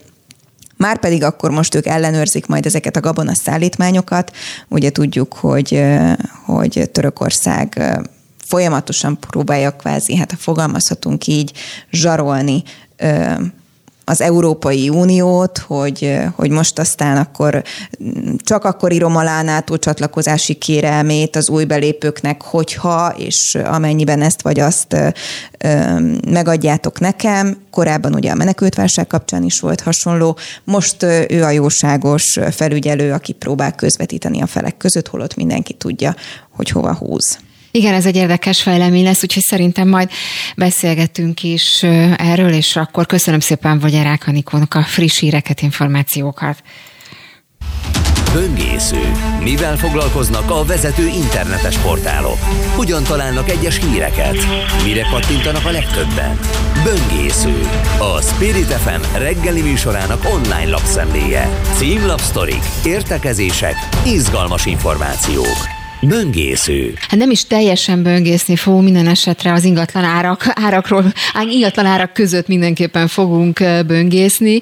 már pedig akkor most ők ellenőrzik majd ezeket a gabona szállítmányokat. Ugye tudjuk, hogy, hogy Törökország folyamatosan próbálja kvázi, hát ha fogalmazhatunk így, zsarolni az Európai Uniót, hogy, hogy most aztán akkor csak akkor írom alá NATO csatlakozási kérelmét az új belépőknek, hogyha és amennyiben ezt vagy azt megadjátok nekem. Korábban ugye a menekültválság kapcsán is volt hasonló. Most ő a jóságos felügyelő, aki próbál közvetíteni a felek között, holott mindenki tudja, hogy hova húz.
Igen, ez egy érdekes fejlemény lesz, úgyhogy szerintem majd beszélgetünk is erről, és akkor köszönöm szépen vagy Rák Anikónak a friss híreket, információkat.
Böngésző. Mivel foglalkoznak a vezető internetes portálok? Hogyan találnak egyes híreket? Mire kattintanak a legtöbben? Böngésző. A Spirit FM reggeli műsorának online lapszemléje. Címlapsztorik, értekezések, izgalmas információk. Böngésző.
Hát nem is teljesen böngészni fogunk, minden esetre az ingatlan árak, árakról, ingatlan árak között mindenképpen fogunk böngészni.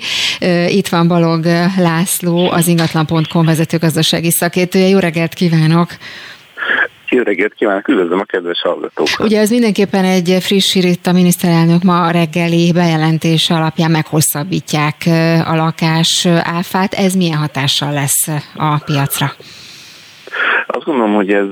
Itt van Balog László, az ingatlan.com vezetőgazdasági szakértője. Jó reggelt kívánok!
Jó reggelt kívánok, üdvözlöm a kedves hallgatókat!
Ugye ez mindenképpen egy friss hír itt a miniszterelnök ma a reggeli bejelentés alapján meghosszabbítják a lakás áfát. Ez milyen hatással lesz a piacra?
Azt gondolom, hogy ez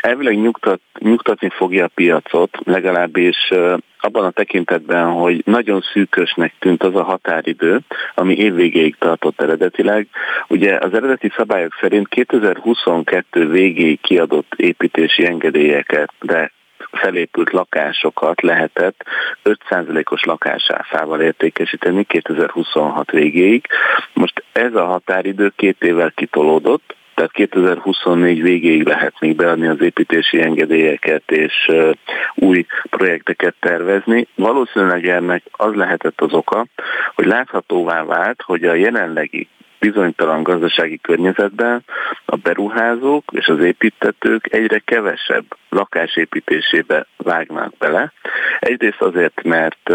elvileg nyugtat, nyugtatni fogja a piacot, legalábbis abban a tekintetben, hogy nagyon szűkösnek tűnt az a határidő, ami évvégéig tartott eredetileg. Ugye az eredeti szabályok szerint 2022 végéig kiadott építési engedélyeket, de felépült lakásokat lehetett 5%-os lakásáfával értékesíteni 2026 végéig. Most ez a határidő két évvel kitolódott, tehát 2024 végéig lehet még beadni az építési engedélyeket és új projekteket tervezni. Valószínűleg ennek az lehetett az oka, hogy láthatóvá vált, hogy a jelenlegi bizonytalan gazdasági környezetben a beruházók és az építetők egyre kevesebb lakásépítésébe vágnak bele. Egyrészt azért, mert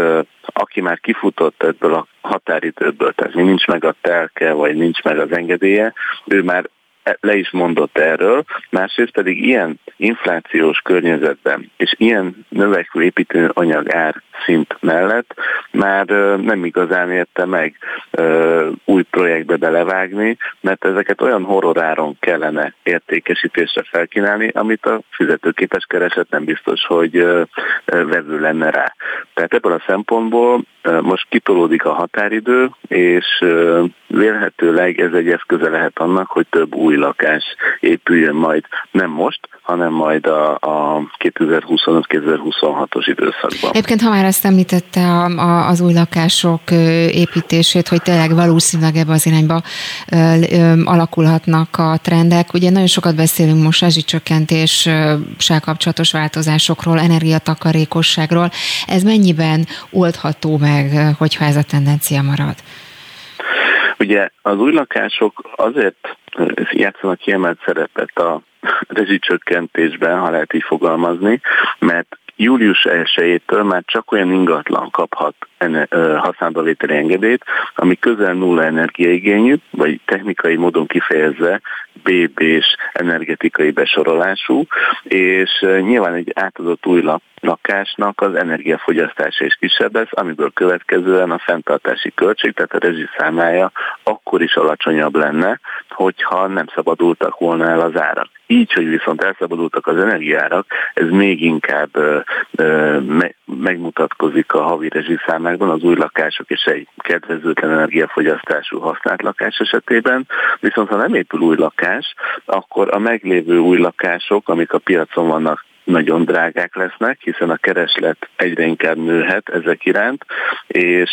aki már kifutott ebből a határidőből, tehát nincs meg a telke, vagy nincs meg az engedélye, ő már le is mondott erről, másrészt pedig ilyen inflációs környezetben és ilyen növekvő építőanyag ár szint mellett már nem igazán érte meg új projektbe belevágni, mert ezeket olyan horroráron kellene értékesítésre felkínálni, amit a fizetőképes kereset nem biztos, hogy vevő lenne rá. Tehát ebből a szempontból most kitolódik a határidő, és vélhetőleg ez egy eszköze lehet annak, hogy több új lakás épüljön majd nem most, hanem majd a, a 2025-2026-os időszakban.
Egyébként, ha már ezt említette a, a, az új lakások építését, hogy tényleg valószínűleg ebbe az irányba ö, ö, alakulhatnak a trendek. Ugye nagyon sokat beszélünk most rezsicsökkentéssel kapcsolatos változásokról, energiatakarékosságról. Ez mennyiben oldható meg, hogyha ez a tendencia marad?
Ugye az új lakások azért játszanak kiemelt szerepet a rezsicsökkentésben, ha lehet így fogalmazni, mert július 1-től már csak olyan ingatlan kaphat használatba vételi engedélyt, ami közel nulla energiaigényű, vagy technikai módon kifejezve BB-s energetikai besorolású, és nyilván egy átadott új lakásnak az energiafogyasztása is kisebb lesz, amiből következően a fenntartási költség, tehát a rezsi számlája akkor is alacsonyabb lenne, hogyha nem szabadultak volna el az árak. Így, hogy viszont elszabadultak az energiárak, ez még inkább ö, ö, me, megmutatkozik a havi rezsiszámlákban az új lakások és egy kedvezőtlen energiafogyasztású használt lakás esetében, viszont ha nem épül új lakás, akkor a meglévő új lakások, amik a piacon vannak, nagyon drágák lesznek, hiszen a kereslet egyre inkább nőhet ezek iránt, és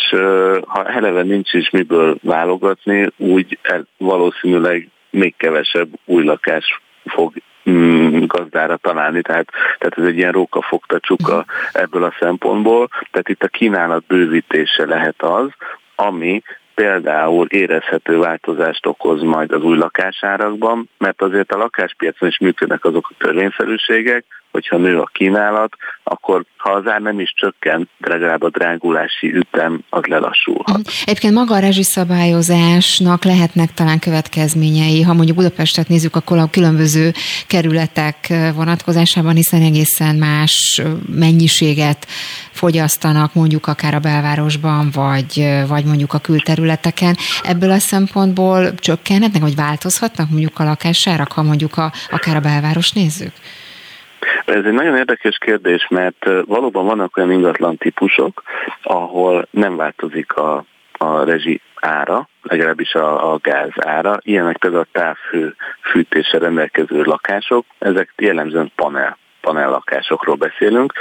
ha eleve nincs is miből válogatni, úgy valószínűleg még kevesebb új lakás fog mm, gazdára találni, tehát, tehát ez egy ilyen rókafogta csuka ebből a szempontból, tehát itt a kínálat bővítése lehet az, ami például érezhető változást okoz majd az új lakásárakban, mert azért a lakáspiacon is működnek azok a törvényszerűségek, hogyha nő a kínálat, akkor ha az ár nem is csökken, de legalább a drágulási ütem az lelassulhat. Mhm.
Egyébként maga a rezsiszabályozásnak lehetnek talán következményei, ha mondjuk Budapestet nézzük, akkor a különböző kerületek vonatkozásában, hiszen egészen más mennyiséget fogyasztanak mondjuk akár a belvárosban, vagy, vagy mondjuk a külterületeken. Ebből a szempontból csökkenhetnek, vagy változhatnak mondjuk a lakásárak, ha mondjuk a, akár a belváros nézzük?
Ez egy nagyon érdekes kérdés, mert valóban vannak olyan ingatlan típusok, ahol nem változik a, a rezsi ára, legalábbis a, a gáz ára. Ilyenek például a távhő fűtése rendelkező lakások, ezek jellemzően panel panellakásokról beszélünk,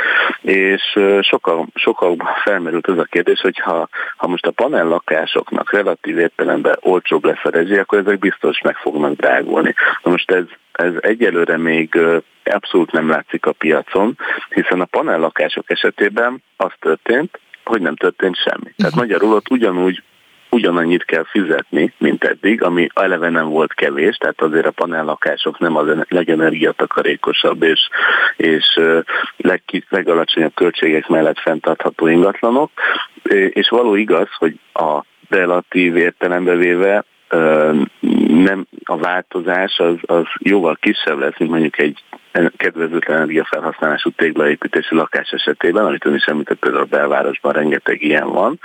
és sokkal, sokkal felmerült ez a kérdés, hogy ha, ha most a panellakásoknak relatív értelemben olcsóbb lesz a rezsi, akkor ezek biztos meg fognak drágulni. Na most ez, ez egyelőre még abszolút nem látszik a piacon, hiszen a panellakások esetében az történt, hogy nem történt semmi. Tehát mhm. magyarul ott ugyanúgy ugyanannyit kell fizetni, mint eddig, ami eleve nem volt kevés, tehát azért a panellakások nem az legenergiatakarékosabb és, és leg, legalacsonyabb költségek mellett fenntartható ingatlanok, és való igaz, hogy a relatív értelembe véve nem a változás az, az jóval kisebb lesz, mint mondjuk egy kedvezőtlen energiafelhasználású téglaépítési lakás esetében, amit ön is említett, például a belvárosban rengeteg ilyen van.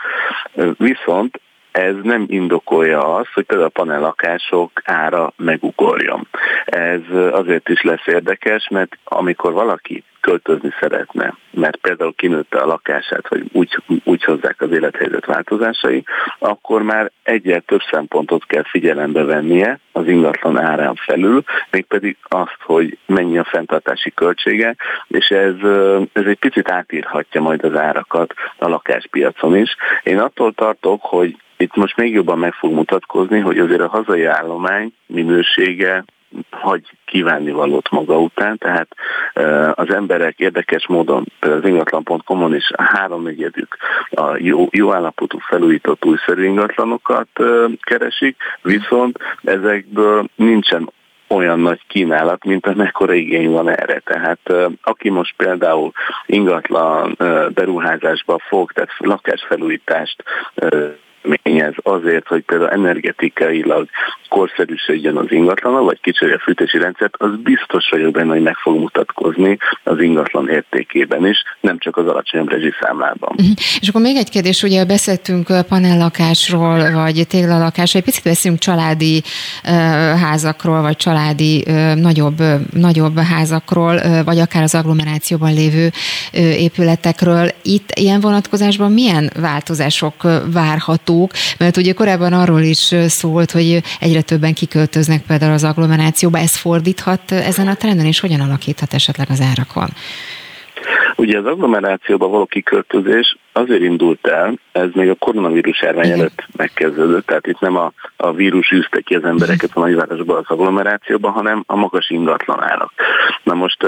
Viszont ez nem indokolja azt, hogy például a panellakások ára megugorjon. Ez azért is lesz érdekes, mert amikor valaki költözni szeretne, mert például kinőtte a lakását, vagy úgy, úgy hozzák az élethelyzet változásai, akkor már egyel több szempontot kell figyelembe vennie az ingatlan árán felül, mégpedig azt, hogy mennyi a fenntartási költsége, és ez, ez egy picit átírhatja majd az árakat a lakáspiacon is. Én attól tartok, hogy itt most még jobban meg fog mutatkozni, hogy azért a hazai állomány minősége hagy kívánni valót maga után, tehát az emberek érdekes módon, az ingatlan.com-on is a háromnegyedük a jó, jó állapotú felújított újszerű ingatlanokat keresik, viszont ezekből nincsen olyan nagy kínálat, mint amekkora igény van erre. Tehát aki most például ingatlan beruházásba fog, tehát lakásfelújítást ez azért, hogy például energetikailag korszerűsödjön az ingatlan, vagy kicserélje a fűtési rendszert, az biztos vagyok benne, hogy meg fog mutatkozni az ingatlan értékében is, nem csak az alacsonyabb rezsiszámlában. Uh-huh.
És akkor még egy kérdés, ugye beszéltünk panellakásról, vagy téglalakásról, egy picit beszélünk családi házakról, vagy családi nagyobb, nagyobb házakról, vagy akár az agglomerációban lévő épületekről. Itt ilyen vonatkozásban milyen változások várhatók? Mert ugye korábban arról is szólt, hogy egyre többen kiköltöznek például az agglomerációba. Ez fordíthat ezen a trenden, és hogyan alakíthat esetleg az árakon?
Ugye az agglomerációba való kiköltözés azért indult el, ez még a koronavírus járvány előtt megkezdődött, tehát itt nem a, a vírus űzte ki az embereket a nagyvárosba az agglomerációba, hanem a magas ingatlanárak. Na most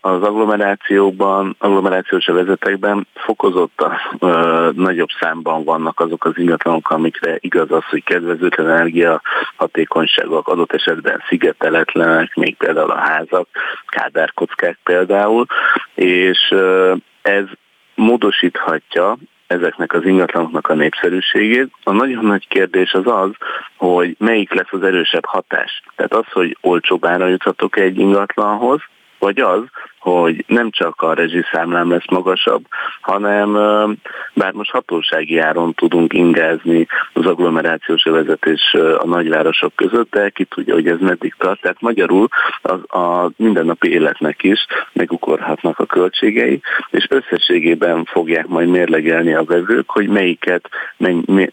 az agglomerációban, agglomerációs vezetekben fokozottan ö, nagyobb számban vannak azok az ingatlanok, amikre igaz az, hogy kedvezőtlen energia hatékonyságok, adott esetben szigeteletlenek, még például a házak, kádárkockák például, és ö, ez módosíthatja ezeknek az ingatlanoknak a népszerűségét. A nagyon nagy kérdés az az, hogy melyik lesz az erősebb hatás. Tehát az, hogy olcsóbb ára juthatok egy ingatlanhoz, vagy az, hogy nem csak a rezsiszámlám lesz magasabb, hanem bár most hatósági áron tudunk ingázni az agglomerációs vezetés a nagyvárosok között, de ki tudja, hogy ez meddig tart. Tehát magyarul az, a mindennapi életnek is megugorhatnak a költségei, és összességében fogják majd mérlegelni a vevők, hogy melyiket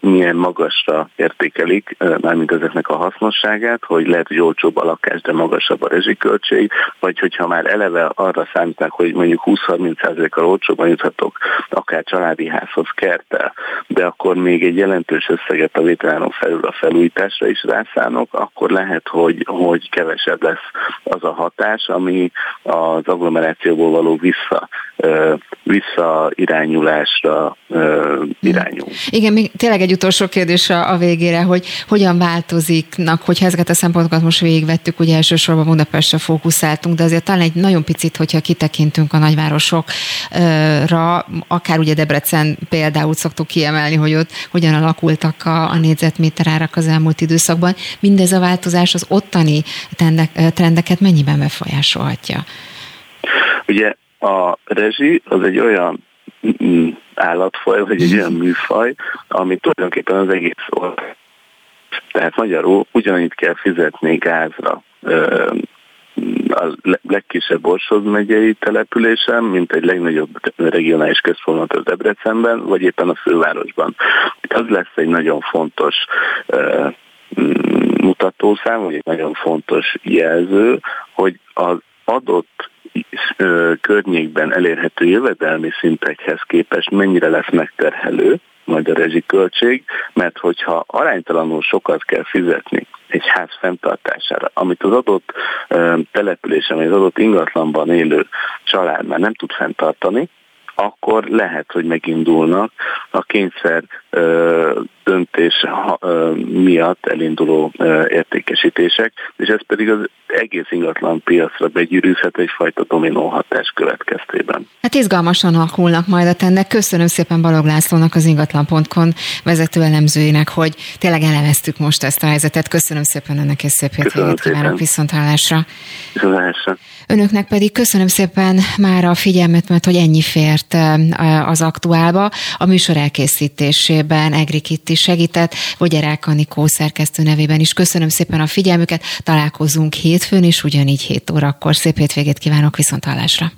milyen magasra értékelik, mármint ezeknek a hasznosságát, hogy lehet, hogy olcsóbb a lakás, de magasabb a rezsiköltség, vagy hogyha már eleve arra számítanak, hogy mondjuk 20-30%-kal olcsóban juthatok akár családi házhoz kertel, de akkor még egy jelentős összeget a vételánon felül a felújításra is rászánok, akkor lehet, hogy, hogy kevesebb lesz az a hatás, ami az agglomerációból való vissza, visszairányulásra irányul.
Igen, még tényleg egy utolsó kérdés a végére, hogy hogyan változiknak, hogyha ezeket a szempontokat most végigvettük, ugye elsősorban Budapestre fókuszáltunk, de azért talán egy nagyon picit, hogyha kitekintünk a nagyvárosokra, akár ugye Debrecen például szoktuk kiemelni, hogy ott hogyan alakultak a, a négyzetméter árak az elmúlt időszakban. Mindez a változás az ottani trendeket mennyiben befolyásolhatja?
Ugye a rezsi az egy olyan mm, állatfaj, vagy egy olyan műfaj, ami tulajdonképpen az egész ország. Tehát magyarul ugyanitt kell fizetni gázra, a legkisebb Borsod megyei településen, mint egy legnagyobb regionális központ az Debrecenben, vagy éppen a fővárosban. Az lesz egy nagyon fontos mutatószám, vagy egy nagyon fontos jelző, hogy az adott környékben elérhető jövedelmi szintekhez képest mennyire lesz megterhelő majd a rezsiköltség, mert hogyha aránytalanul sokat kell fizetni egy ház fenntartására, amit az adott településen, vagy az adott ingatlanban élő család már nem tud fenntartani, akkor lehet, hogy megindulnak a kényszer döntés miatt elinduló értékesítések, és ez pedig az egész ingatlan piacra begyűrűzhet egyfajta dominó hatás következtében.
Hát izgalmasan alakulnak majd a tennek. Köszönöm szépen Balog Lászlónak az ingatlan.com vezető elemzőjének, hogy tényleg elemeztük most ezt a helyzetet. Köszönöm szépen ennek és szép hétvégét kívánok viszontlátásra.
Viszontlátásra.
Önöknek pedig köszönöm szépen már a figyelmet, mert hogy ennyi fért az aktuálba. A műsor elkészítésében Egri Kitti segített, Vogyerák Anikó szerkesztő nevében is köszönöm szépen a figyelmüket. Találkozunk hétfőn is, ugyanígy 7 órakor. Szép hétvégét kívánok, viszont hallásra.